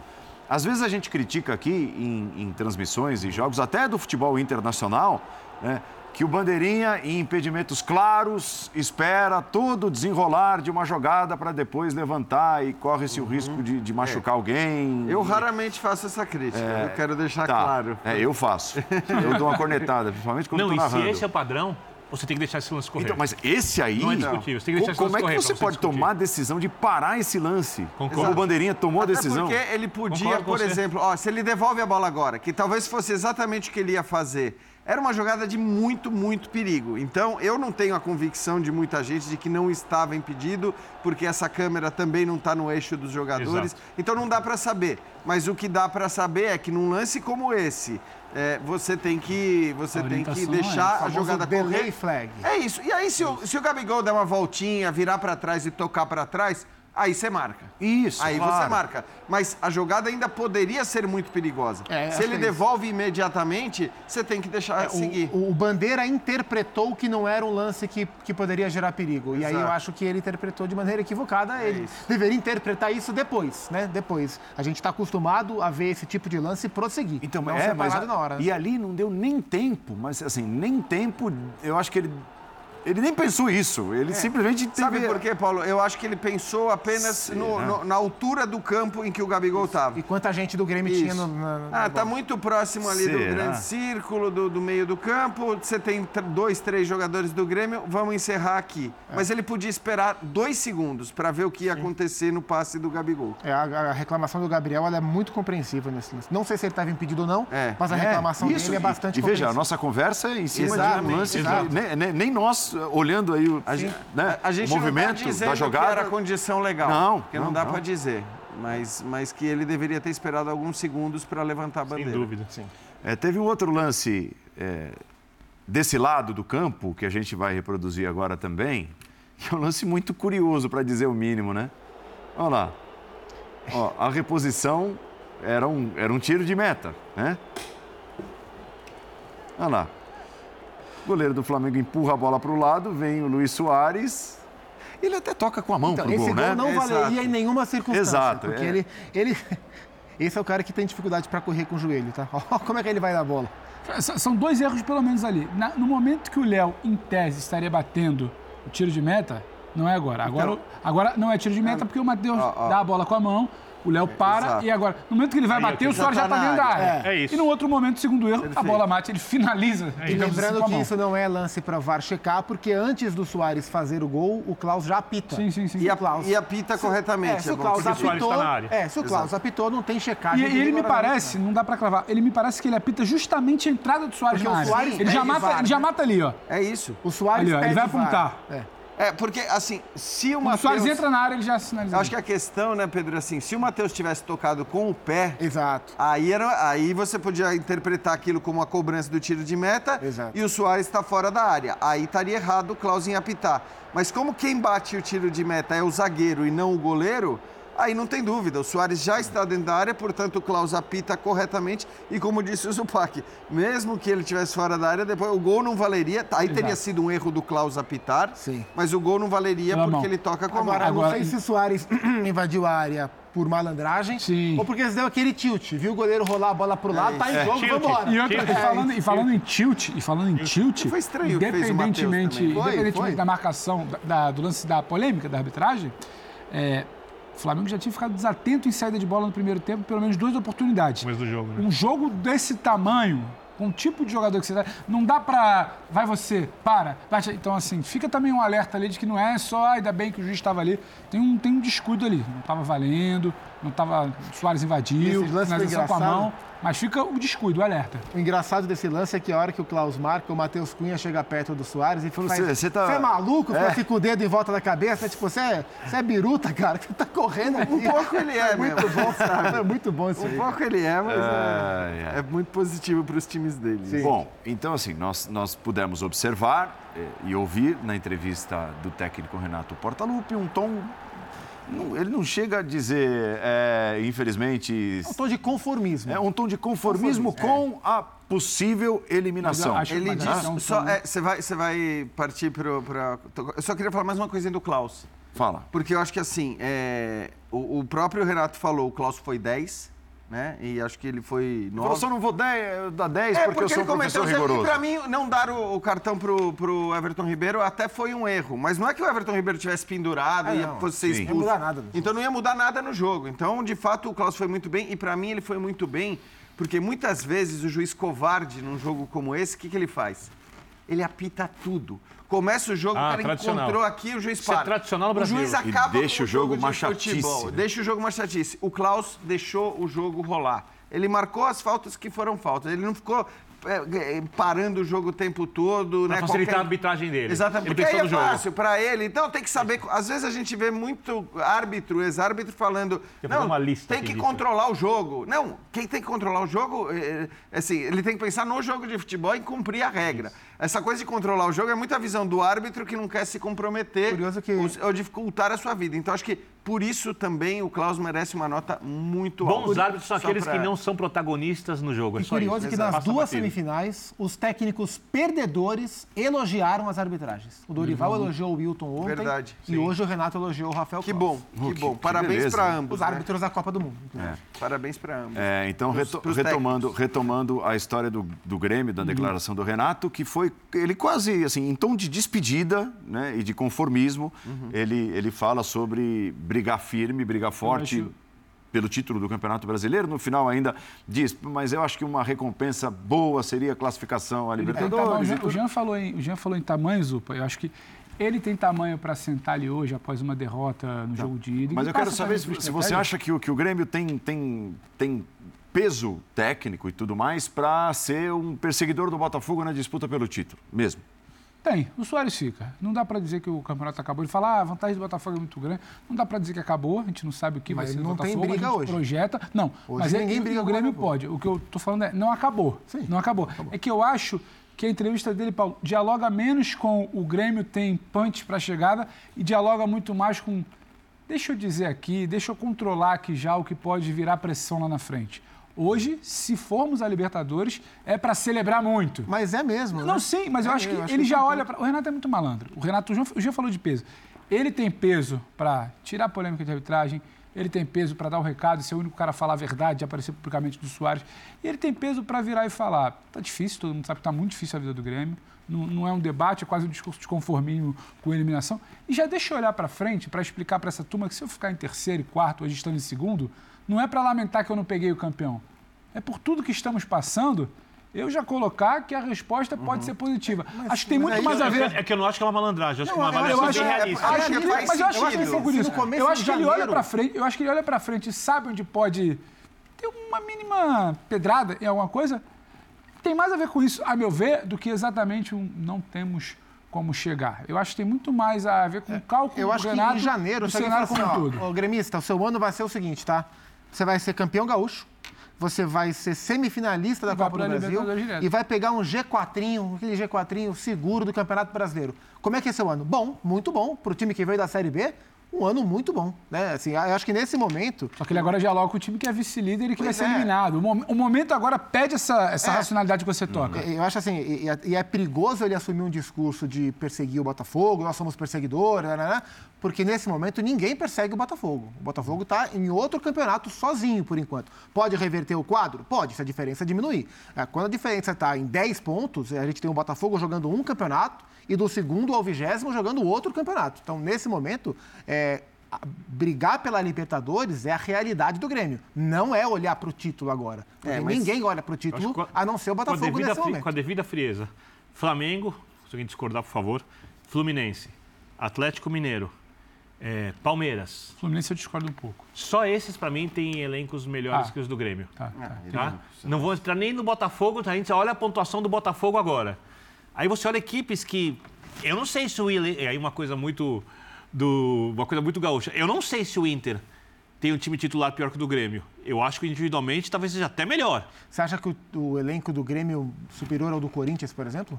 Às vezes a gente critica aqui em, em transmissões e jogos, até do futebol internacional, né? Que o Bandeirinha, em impedimentos claros, espera todo o desenrolar de uma jogada para depois levantar e corre-se o risco de, de machucar alguém. Eu raramente faço essa crítica, eu quero deixar Tá. claro. É, eu faço. Eu dou uma cornetada, principalmente quando Não, estou e se narrando. esse é o padrão, você tem que deixar esse lance correr. Então, mas esse aí. Não é discutível, você tem que deixar esse como lance é que você pode discutir. tomar a decisão de parar esse lance? Concordo. O Bandeirinha tomou a Até decisão. porque ele podia, Concordo por você. exemplo, ó, se ele devolve a bola agora, que talvez fosse exatamente o que ele ia fazer, era uma jogada de muito, muito perigo. Então, eu não tenho a convicção de muita gente de que não estava impedido, porque essa câmera também não está no eixo dos jogadores. Exato. Então, não dá para saber. Mas o que dá para saber é que num lance como esse, é, você tem que, você A tem que é deixar a famoso jogada correr. flag. É isso. E aí, se o, se o Gabigol der uma voltinha, virar para trás e tocar para trás, aí você marca. Isso, Aí claro. você marca. Mas a jogada ainda poderia ser muito perigosa. É, Se ele é devolve imediatamente, você tem que deixar É, seguir. o, o Bandeira interpretou que não era um lance que, que poderia gerar perigo. E aí eu Exato. acho que ele interpretou de maneira equivocada. ele deveria interpretar isso depois, né? Depois. A gente está acostumado a ver esse tipo de lance e prosseguir. Então, não é, mas na hora. né? E ali não deu nem tempo, mas assim, nem tempo, eu acho que ele ele nem pensou isso, ele simplesmente teve... É. Sabe por quê, Paulo? Eu acho que ele pensou apenas no- Será? no- na altura do campo em que o Gabigol estava. E quanta gente do Grêmio Isso. tinha no. na- Ah, tá muito próximo ali do grande círculo, do, do meio do campo. Você tem dois, três jogadores do Grêmio. Vamos encerrar aqui. É. Mas ele podia esperar dois segundos para ver o que ia acontecer no passe do Gabigol. É, a, a reclamação do Gabriel ela é muito compreensível nesse lance. Não sei se ele estava impedido ou não, mas a É, reclamação isso, dele é e- bastante E veja, a compreensível. nossa conversa é em cima de Exatamente, um lance nem, nem- nem nós, olhando aí o, né, A gente o movimento não tá dizendo da jogada... que era condição legal. Não, Porque não, não, dá para dizer. Mas, mas que ele deveria ter esperado alguns segundos para levantar a bandeira. dúvida. Sim. É, teve um outro lance é, desse lado do campo, que a gente vai reproduzir agora também, que é um lance muito curioso, para dizer o mínimo, né? Olha lá. Ó, a reposição era um, era um tiro de meta, né? Olha lá. O goleiro do Flamengo empurra a bola para o lado, vem o Luiz Soares. Ele até toca com a mão Então, pro esse gol, gol né? não valeria em nenhuma circunstância. Exato, Porque é. ele, ele. Esse é o cara que tem dificuldade para correr com o joelho, tá? Como é que ele vai dar bola? São dois erros, pelo menos, ali. Na- no momento que o Léo, em tese, estaria batendo o tiro de meta, não é agora. Agora, Então- agora não é tiro de meta porque o Matheus dá a bola com a mão, o Léo para exato. e agora, no momento que ele vai Aí, bater, o Soares já tá está dentro na da área. área. É, é isso. E no outro momento, segundo erro, a bola mate, ele finaliza. E digamos assim, lembrando com a que isso não é lance para VAR checar, porque antes do Soares fazer o gol, o Klaus já apita. Sim, sim, sim. E, a- Klaus- e apita Se- corretamente. É, se é o bom Klaus você- apitou, é, se o Klaus Exato. apitou, não tem E, checagem. e de ele me parece, não dá pra cravar, ele me parece que ele apita justamente a entrada do Soares Porque na o área. Soares ele, já mata, ele já né? mata ali, ó. É isso. O Soares Ali, ó, ele vai apontar. É. É, porque assim, se o Quando o Soares Matheus... entra na área, ele já sinaliza. Acho que a questão, né, Pedro, assim, se o Matheus tivesse tocado com o pé, Exato. aí, era, aí você podia interpretar aquilo como a cobrança do tiro de meta Exato. e o Soares está fora da área. Aí estaria errado o Klaus em apitar. Mas como quem bate o tiro de meta é o zagueiro e não o goleiro, aí não tem dúvida. O Soares já está dentro da área, portanto o Klaus apita corretamente. E como disse o Zupac, mesmo que ele estivesse fora da área, depois o gol não valeria. Aí teria Exato. sido um erro do Klaus apitar, Sim. mas o gol não valeria Pela porque mão. ele toca com a Agora, mão. não sei se o Soares invadiu a área por malandragem ou porque eles deu aquele tilt. Viu o goleiro rolar a bola pro lado, tá em É, jogo, tilt. vambora. E, outra, e É, falando, e falando em tilt, e falando em tilt, Foi estranho o que fez o Matheus independentemente. Foi, independentemente foi. da marcação, da- da- do lance da polêmica da arbitragem, é, o Flamengo já tinha ficado desatento em saída de bola no primeiro tempo, pelo menos duas oportunidades. Começo do jogo, né? Um jogo desse tamanho, com o tipo de jogador que você dá, não dá pra. Vai você, para. bate. Então, assim, fica também um alerta ali de que não é só, "Ah, ainda bem que o juiz estava ali. Tem um, tem um descuido ali. Não estava valendo, não estava. O Soares invadiu, finalização com a mão. Mas fica o descuido, o alerta. O engraçado desse lance é que a hora que o Klaus marca, o Matheus Cunha chega perto do Soares e fala: Você- Você tá- é maluco? Fica É. assim com o dedo em volta da cabeça. Tipo, você é, você é biruta, cara, que tá correndo aqui. Um pouco ele é, muito mesmo. bom, sabe? É muito bom isso Um aí. pouco ele é, mas é, é muito positivo para os times dele. Bom, então assim, nós, nós pudemos observar eh, e ouvir na entrevista do técnico Renato Portaluppi um tom. Não- ele não chega a dizer, é, infelizmente. Um tom de conformismo. É um tom de conformismo, com a possível eliminação. Ele Ah, diz. Só, é, você, vai, você vai partir para. Eu só queria falar mais uma coisinha do Klaus. Fala. Porque eu acho que assim, é, o, o próprio Renato falou, o Klaus foi 10, né? E acho que ele foi Ele falou, 9. só não vou dar, eh, dar 10 É, porque, eu sou um ele professor rigoroso. Pra mim, não dar o, o cartão pro, pro Everton Ribeiro até foi um erro. Mas não é que o Everton Ribeiro tivesse pendurado Ah, e não. fosse ser expulso. Não ia mudar nada. Então não ia mudar nada no jogo. Então, de fato, o Klaus foi muito bem. E pra mim, ele foi muito bem, porque muitas vezes o juiz covarde num jogo como esse, o que, que ele faz? Ele apita tudo. Começa o jogo, Ah, o cara encontrou aqui, o juiz Isso é para. tradicional no O Brasil. juiz E acaba deixa com o jogo de uma futebol. chatice, né? Deixa o jogo uma chatice. O Klaus deixou o jogo rolar. Ele marcou as faltas que foram faltas. Ele não ficou é, é, parando o jogo o tempo todo. Pra né, facilitar qualquer- a arbitragem dele. Exatamente. Ele Porque aí é jogo. fácil para ele. Então tem que saber. Às vezes a gente vê muito árbitro, ex-árbitro falando. Não, tem que disso." controlar o jogo. Não, quem tem que controlar o jogo, é, assim, ele tem que pensar no jogo de futebol e cumprir a regra. Essa coisa de controlar o jogo é muita visão do árbitro que não quer se comprometer ou, ou dificultar a sua vida. Então acho que por isso também o Klaus merece uma nota muito Bons alta. árbitros são aqueles pra- que não são protagonistas no jogo. É E só curioso isso. que nas Passa duas semifinais, os técnicos perdedores elogiaram as arbitragens. O Dorival Uhum. elogiou o Wilton ontem. Verdade, E sim. hoje o Renato elogiou o Rafael Que bom, que bom. Parabéns para ambos. Os né? árbitros da Copa do Mundo. É. Parabéns para ambos. É, então, Pros- reto- pros retomando, retomando a história do, do Grêmio, da declaração do Renato, que foi ele quase assim, em tom de despedida né, e de conformismo, ele, ele fala sobre brigar firme, brigar forte. Pelo título do Campeonato Brasileiro, no final ainda diz, mas eu acho que uma recompensa boa seria a classificação à Libertadores. o, Jean, tudo. o Jean falou em, o Jean falou em tamanho, Zupa. Eu acho que ele tem tamanho para sentar ali hoje após uma derrota no jogo de ida. Mas eu quero saber se, se você acha que o, que o Grêmio tem, tem, tem peso técnico e tudo mais para ser um perseguidor do Botafogo na disputa pelo título, mesmo. Tem, o Soares fica. Não dá para dizer que o campeonato acabou. Ele fala, ah, a vantagem do Botafogo é muito grande. Não dá para dizer que acabou, a gente não sabe o que Mas vai ser do não tem Botafogo. briga a gente hoje. projeta. Não, Hoje mas é, ninguém e- briga o Grêmio pode. O que eu tô falando é, não acabou. Não acabou. É que eu acho que a entrevista dele, Paulo, dialoga menos com o Grêmio tem punch para chegada e dialoga muito mais com deixa eu dizer aqui, deixa eu controlar aqui já o que pode virar pressão lá na frente. Hoje, se formos a Libertadores, é para celebrar muito. Mas é mesmo. Não, né? sim, mas eu É, acho que eu acho ele que já tem olha para. O Renato é muito malandro. O Renato, o Jean falou de peso. Ele tem peso para tirar a polêmica de arbitragem, ele tem peso para dar o recado, ser o único cara a falar a verdade, aparecer publicamente do Soares. E ele tem peso para virar e falar: tá difícil, todo mundo sabe que tá muito difícil a vida do Grêmio. Não, não é um debate, é quase um discurso de conformismo com eliminação. E já deixa eu olhar para frente para explicar para essa turma que se eu ficar em terceiro e quarto, hoje estando em segundo, não é para lamentar que eu não peguei o campeão. É por tudo que estamos passando, eu já colocar que a resposta pode ser positiva. acho que tem muito É mais a ver. É que eu não acho que é uma malandragem, eu acho que é uma Não, avaliação acho- é- realista. acho faz mas eu acho que ele sentido. começo Eu acho que ele olha para frente, eu acho que ele olha para frente e sabe onde pode ter uma mínima pedrada em alguma coisa. Tem mais a ver com isso, a meu ver, do que exatamente um não temos como chegar. Eu acho que tem muito mais a ver com o cálculo Eu acho do que Renato em janeiro, alguém cenário como um assim, todo. ó, ô, gremista, o seu ano vai ser o seguinte, tá? Você vai ser campeão gaúcho, você vai ser semifinalista da Copa do Brasil e vai pegar um G4, aquele G4 seguro do Campeonato Brasileiro. Como é que é seu ano? Bom, muito bom. Para o time que veio da Série B, um ano muito bom. Né? Assim, eu acho que nesse momento... Só que ele agora dialoga com o time que é vice-líder e que vai Pois ser é. eliminado. O, mom- o momento agora pede essa, essa É. racionalidade que você toca. Eu acho assim, e, e é- e é perigoso ele assumir um discurso de perseguir o Botafogo, nós somos perseguidores, né, né, né, porque nesse momento ninguém persegue o Botafogo. O Botafogo está em outro campeonato sozinho, por enquanto. Pode reverter o quadro? Pode, se a diferença diminuir. É, Quando a diferença está em 10 pontos, a gente tem o Botafogo jogando um campeonato e do segundo ao vigésimo jogando outro campeonato. Então, nesse momento, é, a- brigar pela Libertadores é a realidade do Grêmio. Não é olhar para o título agora. Porque É, ninguém olha para o título, com a não ser o a Botafogo devida nesse momento. Com a devida frieza. Flamengo, se alguém discordar, por favor. Fluminense. Atlético Mineiro. é, Palmeiras. Fluminense eu discordo um pouco. Só esses, pra mim, têm elencos melhores Ah. que os do Grêmio. Tá, tá. Tá? Não vou entrar nem no Botafogo, tá? a gente olha a pontuação do Botafogo agora. Aí você olha equipes que. Eu não sei se o Ile... Aí uma coisa muito. Do... Uma coisa muito gaúcha. Eu não sei se o Inter tem um time titular pior que o do Grêmio. Eu acho que individualmente talvez seja até melhor. Você acha que o, o elenco do Grêmio superior ao do Corinthians, por exemplo?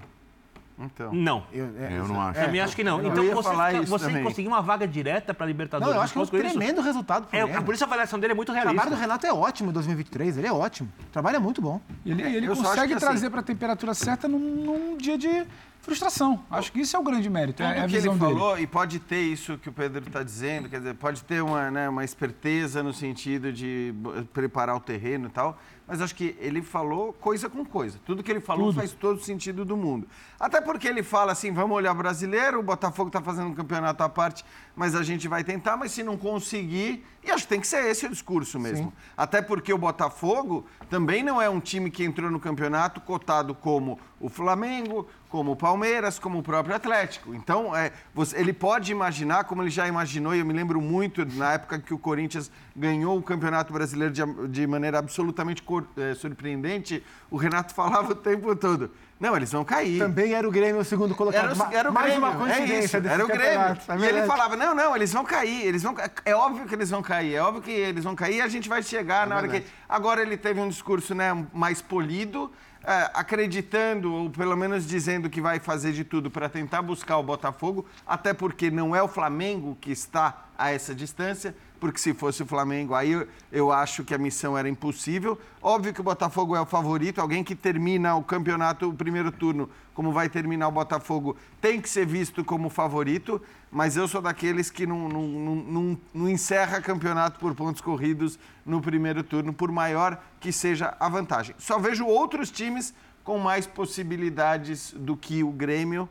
Então. Não. Eu, é, Eu não acho. Também acho que não. eu Então você, falar fica- isso você também. conseguir uma vaga direta para Libertadores. Não, eu acho que é um com isso- tremendo resultado pro É, Grêmio. por isso a avaliação dele é muito O realista. trabalho do Renato é ótimo em 2023, ele é ótimo. O trabalho é muito bom. Ele, ele eu consegue assim, trazer para a temperatura certa num, num dia de frustração. Acho que isso é o grande mérito, é, Tudo é a que visão ele dele. falou, e pode ter isso que o Pedro está dizendo, quer dizer, pode ter uma, né, uma esperteza no sentido de preparar o terreno e tal, mas acho que ele falou coisa com coisa. Tudo que ele falou Tudo. faz todo sentido do mundo. Até porque ele fala assim, vamos olhar o brasileiro, o Botafogo está fazendo um campeonato à parte, mas a gente vai tentar, mas se não conseguir, e acho que tem que ser esse o discurso mesmo. Até porque o Botafogo também não é um time que entrou no campeonato cotado como o Flamengo, como o Palmeiras, como o próprio Atlético. Então, é, você- ele pode imaginar, como ele já imaginou, e eu me lembro muito na época que o Corinthians ganhou o Campeonato Brasileiro de, de maneira absolutamente cor- eh, surpreendente, o Renato falava o tempo todo. Não, eles vão cair. Também era o Grêmio o segundo colocado. Era, o- era o Mais Grêmio, uma coincidência é isso, era o Grêmio. é e ele verdade. falava, não, não, eles vão cair, eles vão É óbvio que eles vão cair, é óbvio que eles vão cair e a gente vai chegar na hora que... Agora ele teve um discurso né, mais polido, é, acreditando, ou pelo menos dizendo que vai fazer de tudo para tentar buscar o Botafogo, até porque não é o Flamengo que está a essa distância, porque se fosse o Flamengo, aí eu, acho que a missão era impossível. Óbvio que o Botafogo é o favorito, alguém que termina o campeonato, o primeiro turno, como vai terminar o Botafogo, tem que ser visto como favorito, mas eu sou daqueles que não, não, não, não encerra campeonato por pontos corridos no primeiro turno, por maior que seja a vantagem. Só vejo outros times com mais possibilidades do que o Grêmio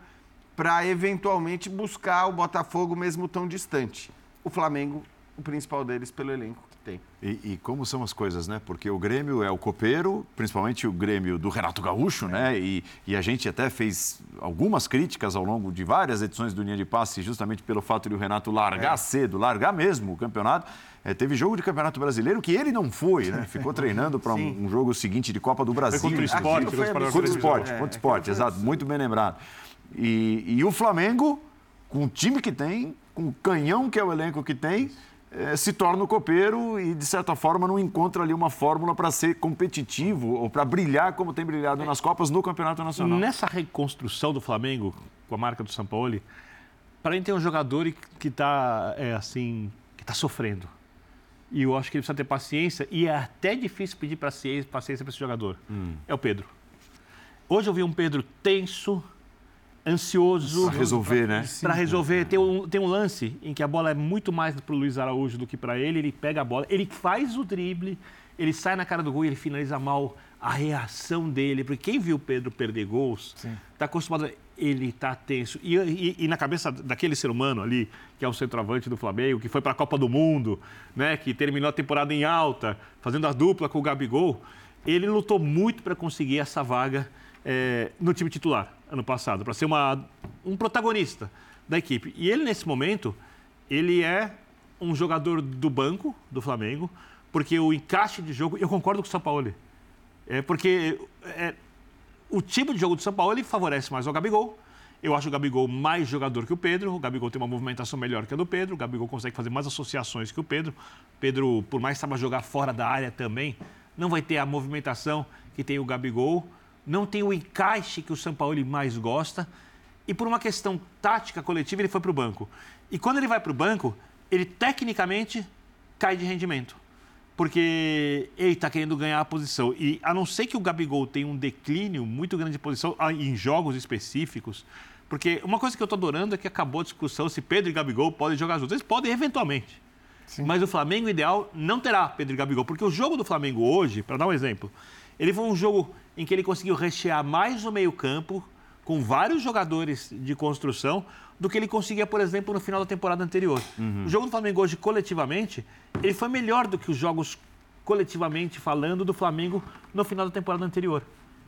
para eventualmente buscar o Botafogo mesmo tão distante. O Flamengo o principal deles pelo elenco que tem. E, e, como são as coisas, né? Porque o Grêmio é o copeiro, principalmente o Grêmio do Renato Gaúcho, né? E, e, a gente até fez algumas críticas ao longo de várias edições do Linha de Passe, justamente pelo fato de o Renato largar é. cedo, largar mesmo o campeonato. É, teve jogo de Campeonato Brasileiro que ele não foi, né? Ficou treinando para um, um, jogo seguinte de Copa do Brasil. Foi contra o esporte. Contra o esporte, contra o esporte, exato. Muito bem lembrado. E, e o Flamengo, com o time que tem, com o canhão que é o elenco que tem é, se torna o copeiro e, de certa forma, não encontra ali uma fórmula para ser competitivo ou para brilhar como tem brilhado nas Copas no Campeonato Nacional. Nessa reconstrução do Flamengo, com a marca do São Paulo, para mim tem um jogador que está é, assim, que está sofrendo. E eu acho que ele precisa ter paciência e é até difícil pedir paciência para esse jogador. Hum. É o Pedro. Hoje eu vi um Pedro tenso, ansioso. Para resolver, né? Para resolver. Tem um, tem um lance em que a bola é muito mais para o Luiz Araújo do que para ele. Ele pega a bola, ele faz o drible, ele sai na cara do gol e ele finaliza mal. A reação dele, porque quem viu o Pedro perder gols, está acostumado. A... Ele está tenso. E, e, e, na cabeça daquele ser humano ali, que é o centroavante do Flamengo, que foi para a Copa do Mundo, né, que terminou a temporada em alta, fazendo a dupla com o Gabigol, ele lutou muito para conseguir essa vaga é, no time titular ano passado, para ser uma, um protagonista da equipe. E ele, nesse momento, ele é um jogador do banco do Flamengo, porque o encaixe de jogo, eu concordo com o São Paulo, é porque é, o tipo de jogo do São Paulo ele favorece mais o Gabigol. Eu acho o Gabigol mais jogador que o Pedro. O Gabigol tem uma movimentação melhor que a do Pedro. O Gabigol consegue fazer mais associações que o Pedro. Pedro, por mais que saiba jogar fora da área também, não vai ter a movimentação que tem o Gabigol não tem o encaixe que o São Paulo mais gosta. E por uma questão tática coletiva, ele foi para o banco. E quando ele vai para o banco, ele tecnicamente cai de rendimento. Porque ele está querendo ganhar a posição. E a não ser que o Gabigol tenha um declínio muito grande de posição ah, em jogos específicos. Porque uma coisa que eu estou adorando é que acabou a discussão se Pedro e Gabigol podem jogar juntos. Eles podem eventualmente. Sim. Mas o Flamengo ideal não terá Pedro e Gabigol. Porque o jogo do Flamengo hoje, para dar um exemplo, ele foi um jogo em que ele conseguiu rechear mais o meio-campo com vários jogadores de construção do que ele conseguia, por exemplo, no final da temporada anterior. Uhum. O jogo do Flamengo hoje, coletivamente, ele foi melhor do que os jogos coletivamente falando do Flamengo no final da temporada anterior,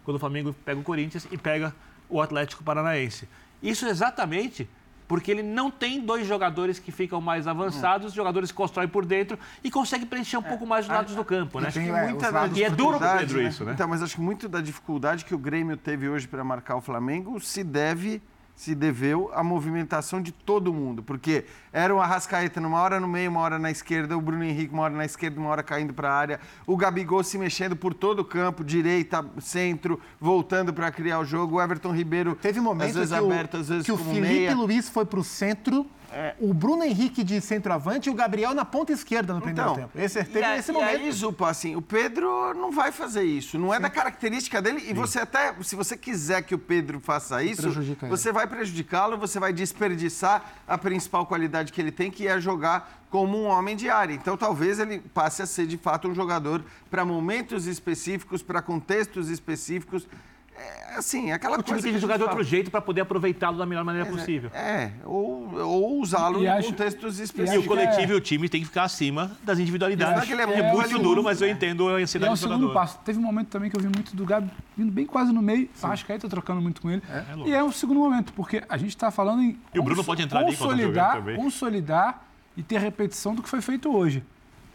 quando o Flamengo pega o Corinthians e pega o Atlético Paranaense. Isso exatamente porque ele não tem dois jogadores que ficam mais avançados, os jogadores que constroem por dentro e conseguem preencher um é, pouco mais os lados do campo, né? Tem, é, muita e é duro para Pedro né? isso, né? Então, mas acho que muito da dificuldade que o Grêmio teve hoje para marcar o Flamengo se deve se deveu à movimentação de todo mundo, porque era o Arrascaeta numa hora no meio, uma hora na esquerda, o Bruno Henrique uma hora na esquerda, uma hora caindo para a área, o Gabigol se mexendo por todo o campo, direita, centro, voltando para criar o jogo, o Everton Ribeiro teve momentos às vezes que aberto, às vezes que o Felipe meia. Luiz foi para o centro é. o Bruno Henrique de centroavante e o Gabriel na ponta esquerda no primeiro então, tempo. Esse teve nesse e momento. E aí, Zupa, assim, o Pedro não vai fazer isso. Não é Sim. da característica dele. E Sim. você até, se você quiser que o Pedro faça isso, você vai prejudicá-lo, você vai desperdiçar a principal qualidade que ele tem, que é jogar como um homem de área. Então, talvez ele passe a ser, de fato, um jogador para momentos específicos, para contextos específicos é, assim, é aquela o time tem que jogar de outro jeito para poder aproveitá-lo da melhor maneira é, possível. É, ou, ou usá-lo em acho, contextos específicos. E o coletivo e o time tem que ficar acima das individualidades. Ele é, é muito duro, mas eu entendo a ansiedade é o segundo jogador. passo. Teve um momento também que eu vi muito do Gabi vindo bem quase no meio. Sim. Acho que aí tá trocando muito com ele. É, e é um segundo momento, porque a gente está falando em e o Bruno pode entrar consolidar, ali consolidar e ter repetição do que foi feito hoje.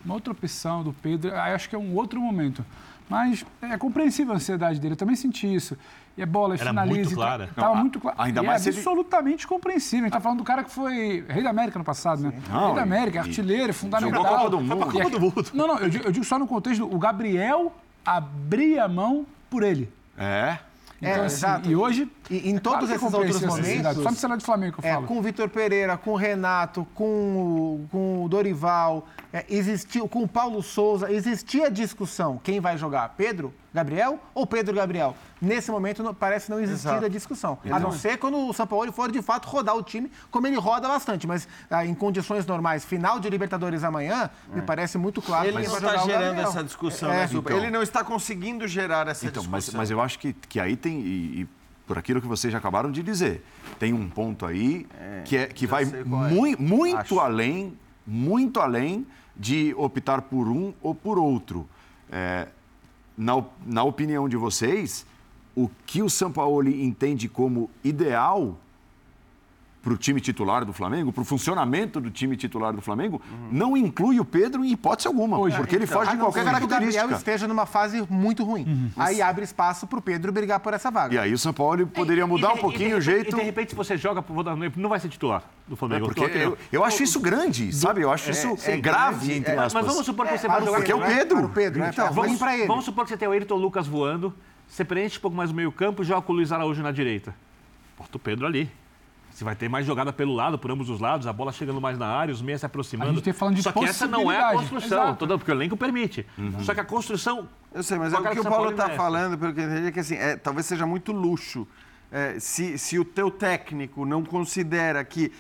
Uma outra opção do Pedro, aí acho que é um outro momento. Mas é compreensível a ansiedade dele, eu também senti isso. E é bola, e Era finaliza. Muito clara. Estava muito claro. Ainda mais é absolutamente ele... compreensível. A gente está falando do cara que foi rei da América no passado, né? Não, rei da América, e... artilheiro, fundamental. Jogou a Copa do Mundo. Copa do Mundo. Não, não, eu digo, eu digo só no contexto, o Gabriel abria a mão por ele. É. É, Então, assim, exato. e hoje, E em é claro todos é esses outros momentos. Só no cenário do Flamengo que eu É, falo. com o Vitor Pereira, com o Renato, com o, com o Dorival, é, existiu, com o Paulo Souza, existia discussão. Quem vai jogar? Pedro, Gabriel ou Pedro Gabriel? Nesse momento não- parece não existir Exato. a discussão. A não ser quando o São Paulo for de fato rodar o time, como ele roda bastante. Mas ah, em condições normais, final de Libertadores amanhã, me parece muito claro Ele que não vai está gerando essa discussão, É, né, Zupa? então. Ele não está conseguindo gerar essa Então, discussão. mas, mas eu acho que, que aí tem, e, e por aquilo que vocês já acabaram de dizer, tem um ponto aí que, é, que vai qual é. mui- muito Acho. além, muito além de optar por um ou por outro. É, na, na opinião de vocês, o que o Sampaoli entende como ideal para o time titular do Flamengo, para o funcionamento do time titular do Flamengo, não inclui o Pedro em hipótese alguma, porque ele Então, foge a de não qualquer ser que O Gabriel característica. esteja numa fase muito ruim. Aí abre espaço para o Pedro brigar por essa vaga. E aí o São Paulo poderia mudar E um pouquinho e o jeito. E de repente, se você joga, vou dar um exemplo, não vai ser titular do É, Flamengo. porque Tô aqui, eu, ó. eu acho isso grande, sabe? Eu acho isso é grave, entre é, Mas aspas. vamos supor que você para vai o jogar. Porque é o Pedro, né? Para o Pedro, né? Então, Vamos, pra ele. vamos supor que você tem o Ayrton Lucas voando, você preenche um pouco mais o meio-campo e joga com o Luiz Araújo na direita. Bota o Pedro ali. Você vai ter mais jogada pelo lado, por ambos os lados, a bola chegando mais na área, os meias se aproximando. A gente tem falando de Só que essa não é a construção, Exato. toda- porque o elenco permite. Só que a construção. Eu sei, mas é o que o São Paulo está falando, pelo que eu entendi, é que assim, é, talvez seja muito luxo. É, se, se o teu técnico não considera que é,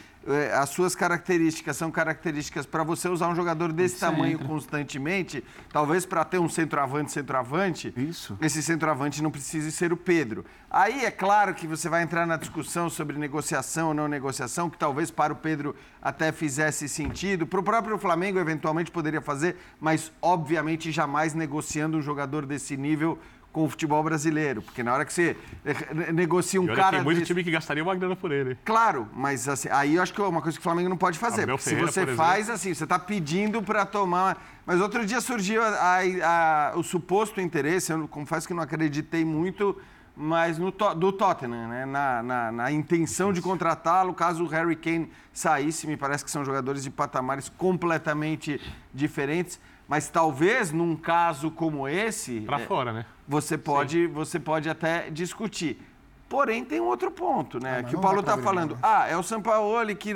as suas características são características para você usar um jogador desse Isso tamanho entra. constantemente, talvez para ter um centroavante, centroavante, Isso. esse centroavante não precise ser o Pedro. Aí é claro que você vai entrar na discussão sobre negociação ou não negociação, que talvez para o Pedro até fizesse sentido. Para o próprio Flamengo, eventualmente, poderia fazer, mas obviamente jamais negociando um jogador desse nível com o futebol brasileiro. Porque na hora que você eh, negocia um E olha cara. tem muito desse- time que gastaria uma grana por ele. Claro, mas assim, aí eu acho que é uma coisa que o Flamengo não pode fazer. Porque se Ferreira, você faz assim, você está pedindo para tomar. Mas outro dia surgiu a- a- a- o suposto interesse, eu confesso que não acreditei muito, mas no, do Tottenham, né? na, na- na intenção de contratá-lo, caso o Harry Kane saísse. Me parece que são jogadores de patamares completamente diferentes. Mas talvez num caso como esse. Pra é, fora, né? Você pode, você pode até discutir. Porém, tem um outro ponto, né? que o Paulo está falando. Ah, é o Sampaoli que.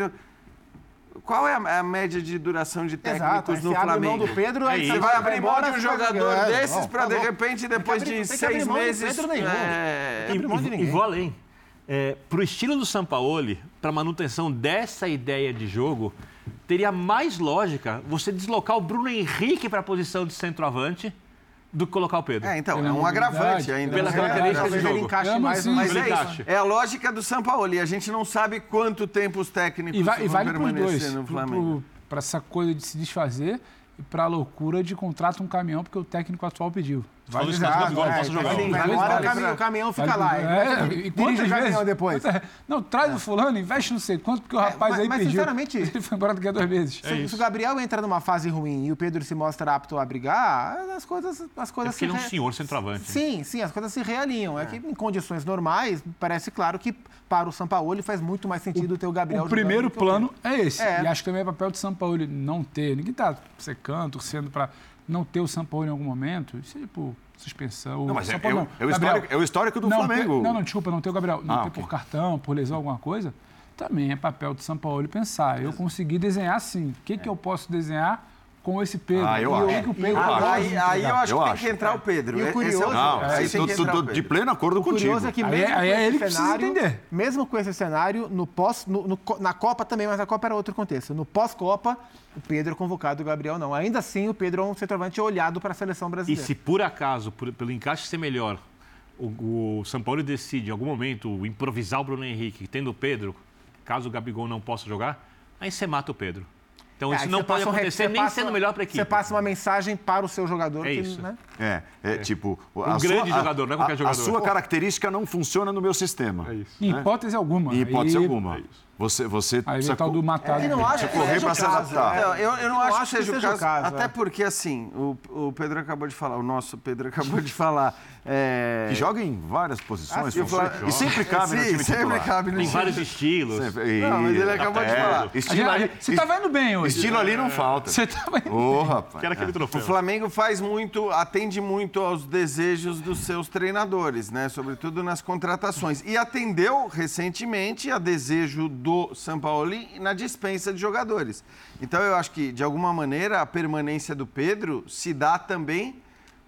Qual é a, a média de duração de técnicos Exato, no abre mão Flamengo? do Pedro, aí Você vai abrir mão de um jogador desses para, tá de repente, depois abrir- de seis meses. Pedro nenhum. é, abrir mão de E- e, ninguém. vou além. É, para o estilo do Sampaoli, para manutenção dessa ideia de jogo, teria mais lógica você deslocar o Bruno Henrique para a posição de centroavante do que colocar o Pedro. É, então, é um agravante ainda. pela né? característica de Talvez ele jogo. encaixe mais Mas é isso. É a lógica do Sampaoli. A gente não sabe quanto tempo os técnicos E, vai, e vão vale para os permanecer dois. no Flamengo. Para essa coisa de se desfazer e para a loucura de contrata um caminhão porque o técnico atual pediu. Isso duas bolas, é, posso jogar assim, vai pra- o caminhão, o caminhão fica Vale- lá. É, e e dirige o caminhão depois. Não, traz o fulano, investe não sei quanto, porque o rapaz mas- aí mas, pediu. sinceramente- Ele foi embora daqui a dois meses. Se, se o Gabriel entra numa fase ruim e o Pedro se mostra apto a brigar, as coisas, as É coisas porque ele é um senhor centroavante. né? Sim, sim, as coisas se realinham. É, que em condições normais, parece claro que para o Sampaoli faz muito mais sentido ter o Gabriel O primeiro plano é esse. É. E acho que também é papel do São Paulo não ter. Ninguém está secando, torcendo para não ter o São Paulo em algum momento. Isso é por suspensão. Não, mas é- Paulo é o- é o histórico- é o histórico do não, Flamengo. ter- não, não, desculpa, não ter o Gabriel. Não Ah, ter ok. por cartão, por lesão, alguma coisa. Também é papel do São Paulo pensar. Eu consegui desenhar sim. O que, que eu posso desenhar com esse Pedro? Ah, eu e acho. o Pedro Ah, aí, aí eu acho Eu que tem acho. que entrar o Pedro. E o Esse é curioso- Não, aí o Pedro. de pleno acordo O curioso contigo. é que Aí mesmo é- aí com é esse ele que precisa cenário, entender. mesmo com esse cenário, no pós, no- no na Copa também, mas a Copa era outro contexto. No pós-Copa, o Pedro é convocado, o Gabriel não. Ainda assim, o Pedro é um centroavante olhado para a seleção E brasileira. se por acaso, por- pelo encaixe ser melhor, o, o São Paulo decide em algum momento improvisar o Bruno Henrique, tendo o Pedro, caso o Gabigol não possa jogar, aí você mata o Pedro. Então É, isso não pode um acontecer você nem passa- sendo melhor para a equipe. Você passa uma mensagem para o seu jogador. É que, isso. né? É, é, tipo... Um grande jogador, não é qualquer a- jogador. A sua característica não funciona no meu sistema. É isso. Em hipótese alguma. Em hipótese Aí- alguma. Você, você Aí precisa o tal do matado. Eu não acho que correr seja para o se caso. adaptar. Não, eu, eu não acho que seja, o caso. é. até porque, assim, o, o Pedro acabou de falar, o nosso Pedro acabou de falar. É, Que joga em várias posições, Ah, e sempre cabe no Sim, time sempre titular. cabe no Tem time. vários estilos. Sempre. Não, mas ele acabou de É, falar. Estilo ali, Você tava indo bem hoje. estilo ali não falta. Você tava indo Ô, rapaz. Quero aquele O troféu. Flamengo faz muito, atende muito aos desejos dos seus treinadores, né? Sobretudo nas contratações. E atendeu recentemente a desejo do Sampaoli na dispensa de jogadores. Então eu acho que, de alguma maneira, a permanência do Pedro se dá também.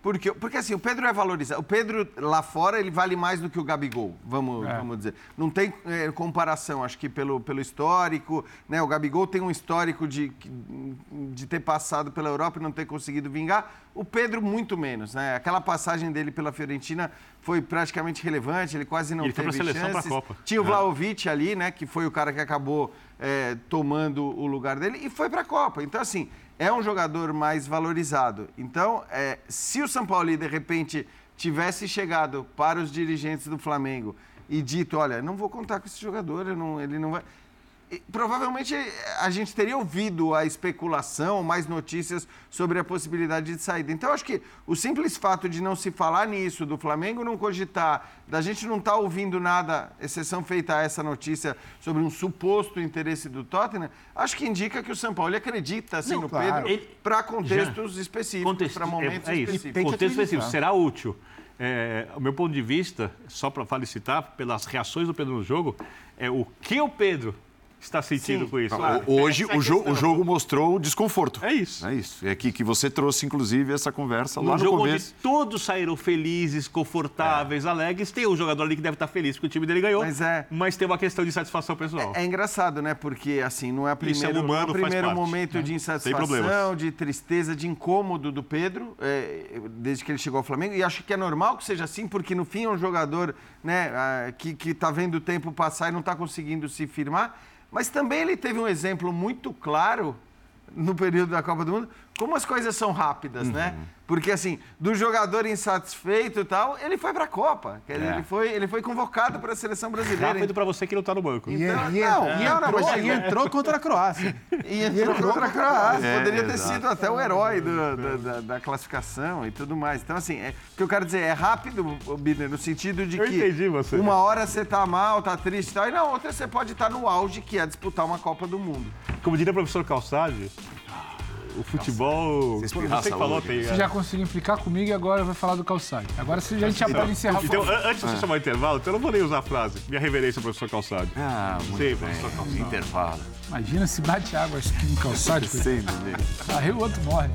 Porque, porque assim, o Pedro é valorizado. O Pedro lá fora, ele vale mais do que o Gabigol, vamos, É. vamos dizer. Não tem eh, comparação, acho que pelo, pelo histórico, né? O Gabigol tem um histórico de, de ter passado pela Europa e não ter conseguido vingar. O Pedro, muito menos, né? Aquela passagem dele pela Fiorentina foi praticamente relevante, ele quase não Ele foi teve pra seleção, chances. Copa. Tinha o É. Vlaovic ali, né? Que foi o cara que acabou eh, tomando o lugar dele e foi para a Copa. Então, assim, é um jogador mais valorizado. Então, eh, se o São Paulo, de repente, tivesse chegado para os dirigentes do Flamengo e dito, olha, não vou contar com esse jogador, não- ele não vai... Provavelmente a gente teria ouvido a especulação, mais notícias sobre a possibilidade de saída. Então, eu acho que o simples fato de não se falar nisso, do Flamengo não cogitar, da gente não estar ouvindo nada, exceção feita a essa notícia sobre um suposto interesse do Tottenham, acho que indica que o São Paulo acredita assim, Não, no claro. Pedro para contextos Já. específicos, Contexto- para momentos é, é específicos. Contexto específico. Será útil. É, o meu ponto de vista, só para felicitar pelas reações do Pedro no jogo, é o que o Pedro está sentindo Sim. com isso. Não, Hoje Essa é a o, jo- questão. o jogo mostrou o desconforto. É isso. É isso. É aqui que você trouxe, inclusive, essa conversa No lá no jogo começo. onde todos saíram felizes, confortáveis, alegres, tem um jogador ali que deve estar feliz porque o time dele ganhou, Mas é- mas tem uma questão de satisfação pessoal. É engraçado, né? Porque, assim, não é a Isso é primeiro, humano, não é o faz primeiro parte, momento né? de insatisfação, de tristeza, de incômodo do Pedro, é, desde que ele chegou ao Flamengo. E acho que é normal que seja assim, porque no fim é um jogador né, ah, que, que tá vendo o tempo passar e não está conseguindo se firmar. Mas também ele teve um exemplo muito claro no período da Copa do Mundo, como as coisas são rápidas, né? Uhum. Porque, assim, do jogador insatisfeito e tal, ele foi para a Copa. Quer dizer, É. Ele, foi, ele foi convocado para a seleção brasileira. Rápido para você que não está no banco. E, Então, e- não, e não, não, entrou, mas- e entrou contra a Croácia. E entrou contra a Croácia. É, Poderia ter exato. sido até o herói do- da, da- da classificação e tudo mais. Então, assim, é, o que eu quero dizer é rápido, Bidner, no sentido de Eu que entendi você. uma hora você tá mal, tá triste e tal, e na outra você pode estar no auge, que é disputar uma Copa do Mundo. Como diria o professor Calçade, o futebol. Você Você que falou, tem. Você já conseguiu implicar comigo e agora vai falar do calçado. Agora você a gente já pode encerrar Então, antes de você chamar o intervalo, então eu não vou nem usar a frase. Minha reverência ao professor Calçade. Ah, muito Sim, bem. professor Calçade. Intervalo. Imagina se bate água aqui no calçado. Sem dúvida. Aí o outro morre.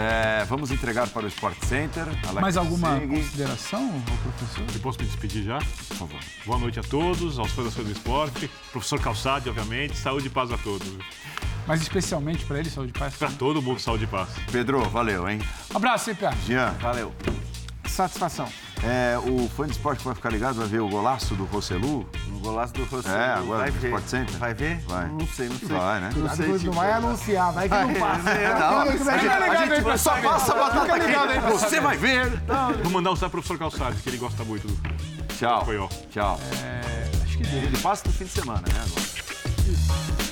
É, vamos entregar para o Sport Center. Alex Mais alguma consideração, professor? Eu posso me despedir já? Por favor. Boa noite a todos, aos fãs do Esporte. Professor Calçade, obviamente. Saúde e paz a todos. Mas especialmente para ele, saúde e paz. Para todo mundo, saúde e paz. Pedro, valeu, hein? Abraço, hein, Pia? Jean, Valeu. Satisfação. é, o fã de esporte que vai ficar ligado vai ver o golaço do Roselu. No golaço do Rosselló. É, agora vai ver. Sport Center. Vai ver? Vai. Não sei, não sei. Vai, né? Não sei, não tipo, vai anunciar, vai que não passa. É, não, Como é que vai a gente, ficar? a gente só passa a batata aqui. Você vai ver. Vou mandar um salve pro professor Calçade, que ele gosta muito do Tchau. Tchau. É, acho que deu. Ele passa no fim de semana, né? Agora.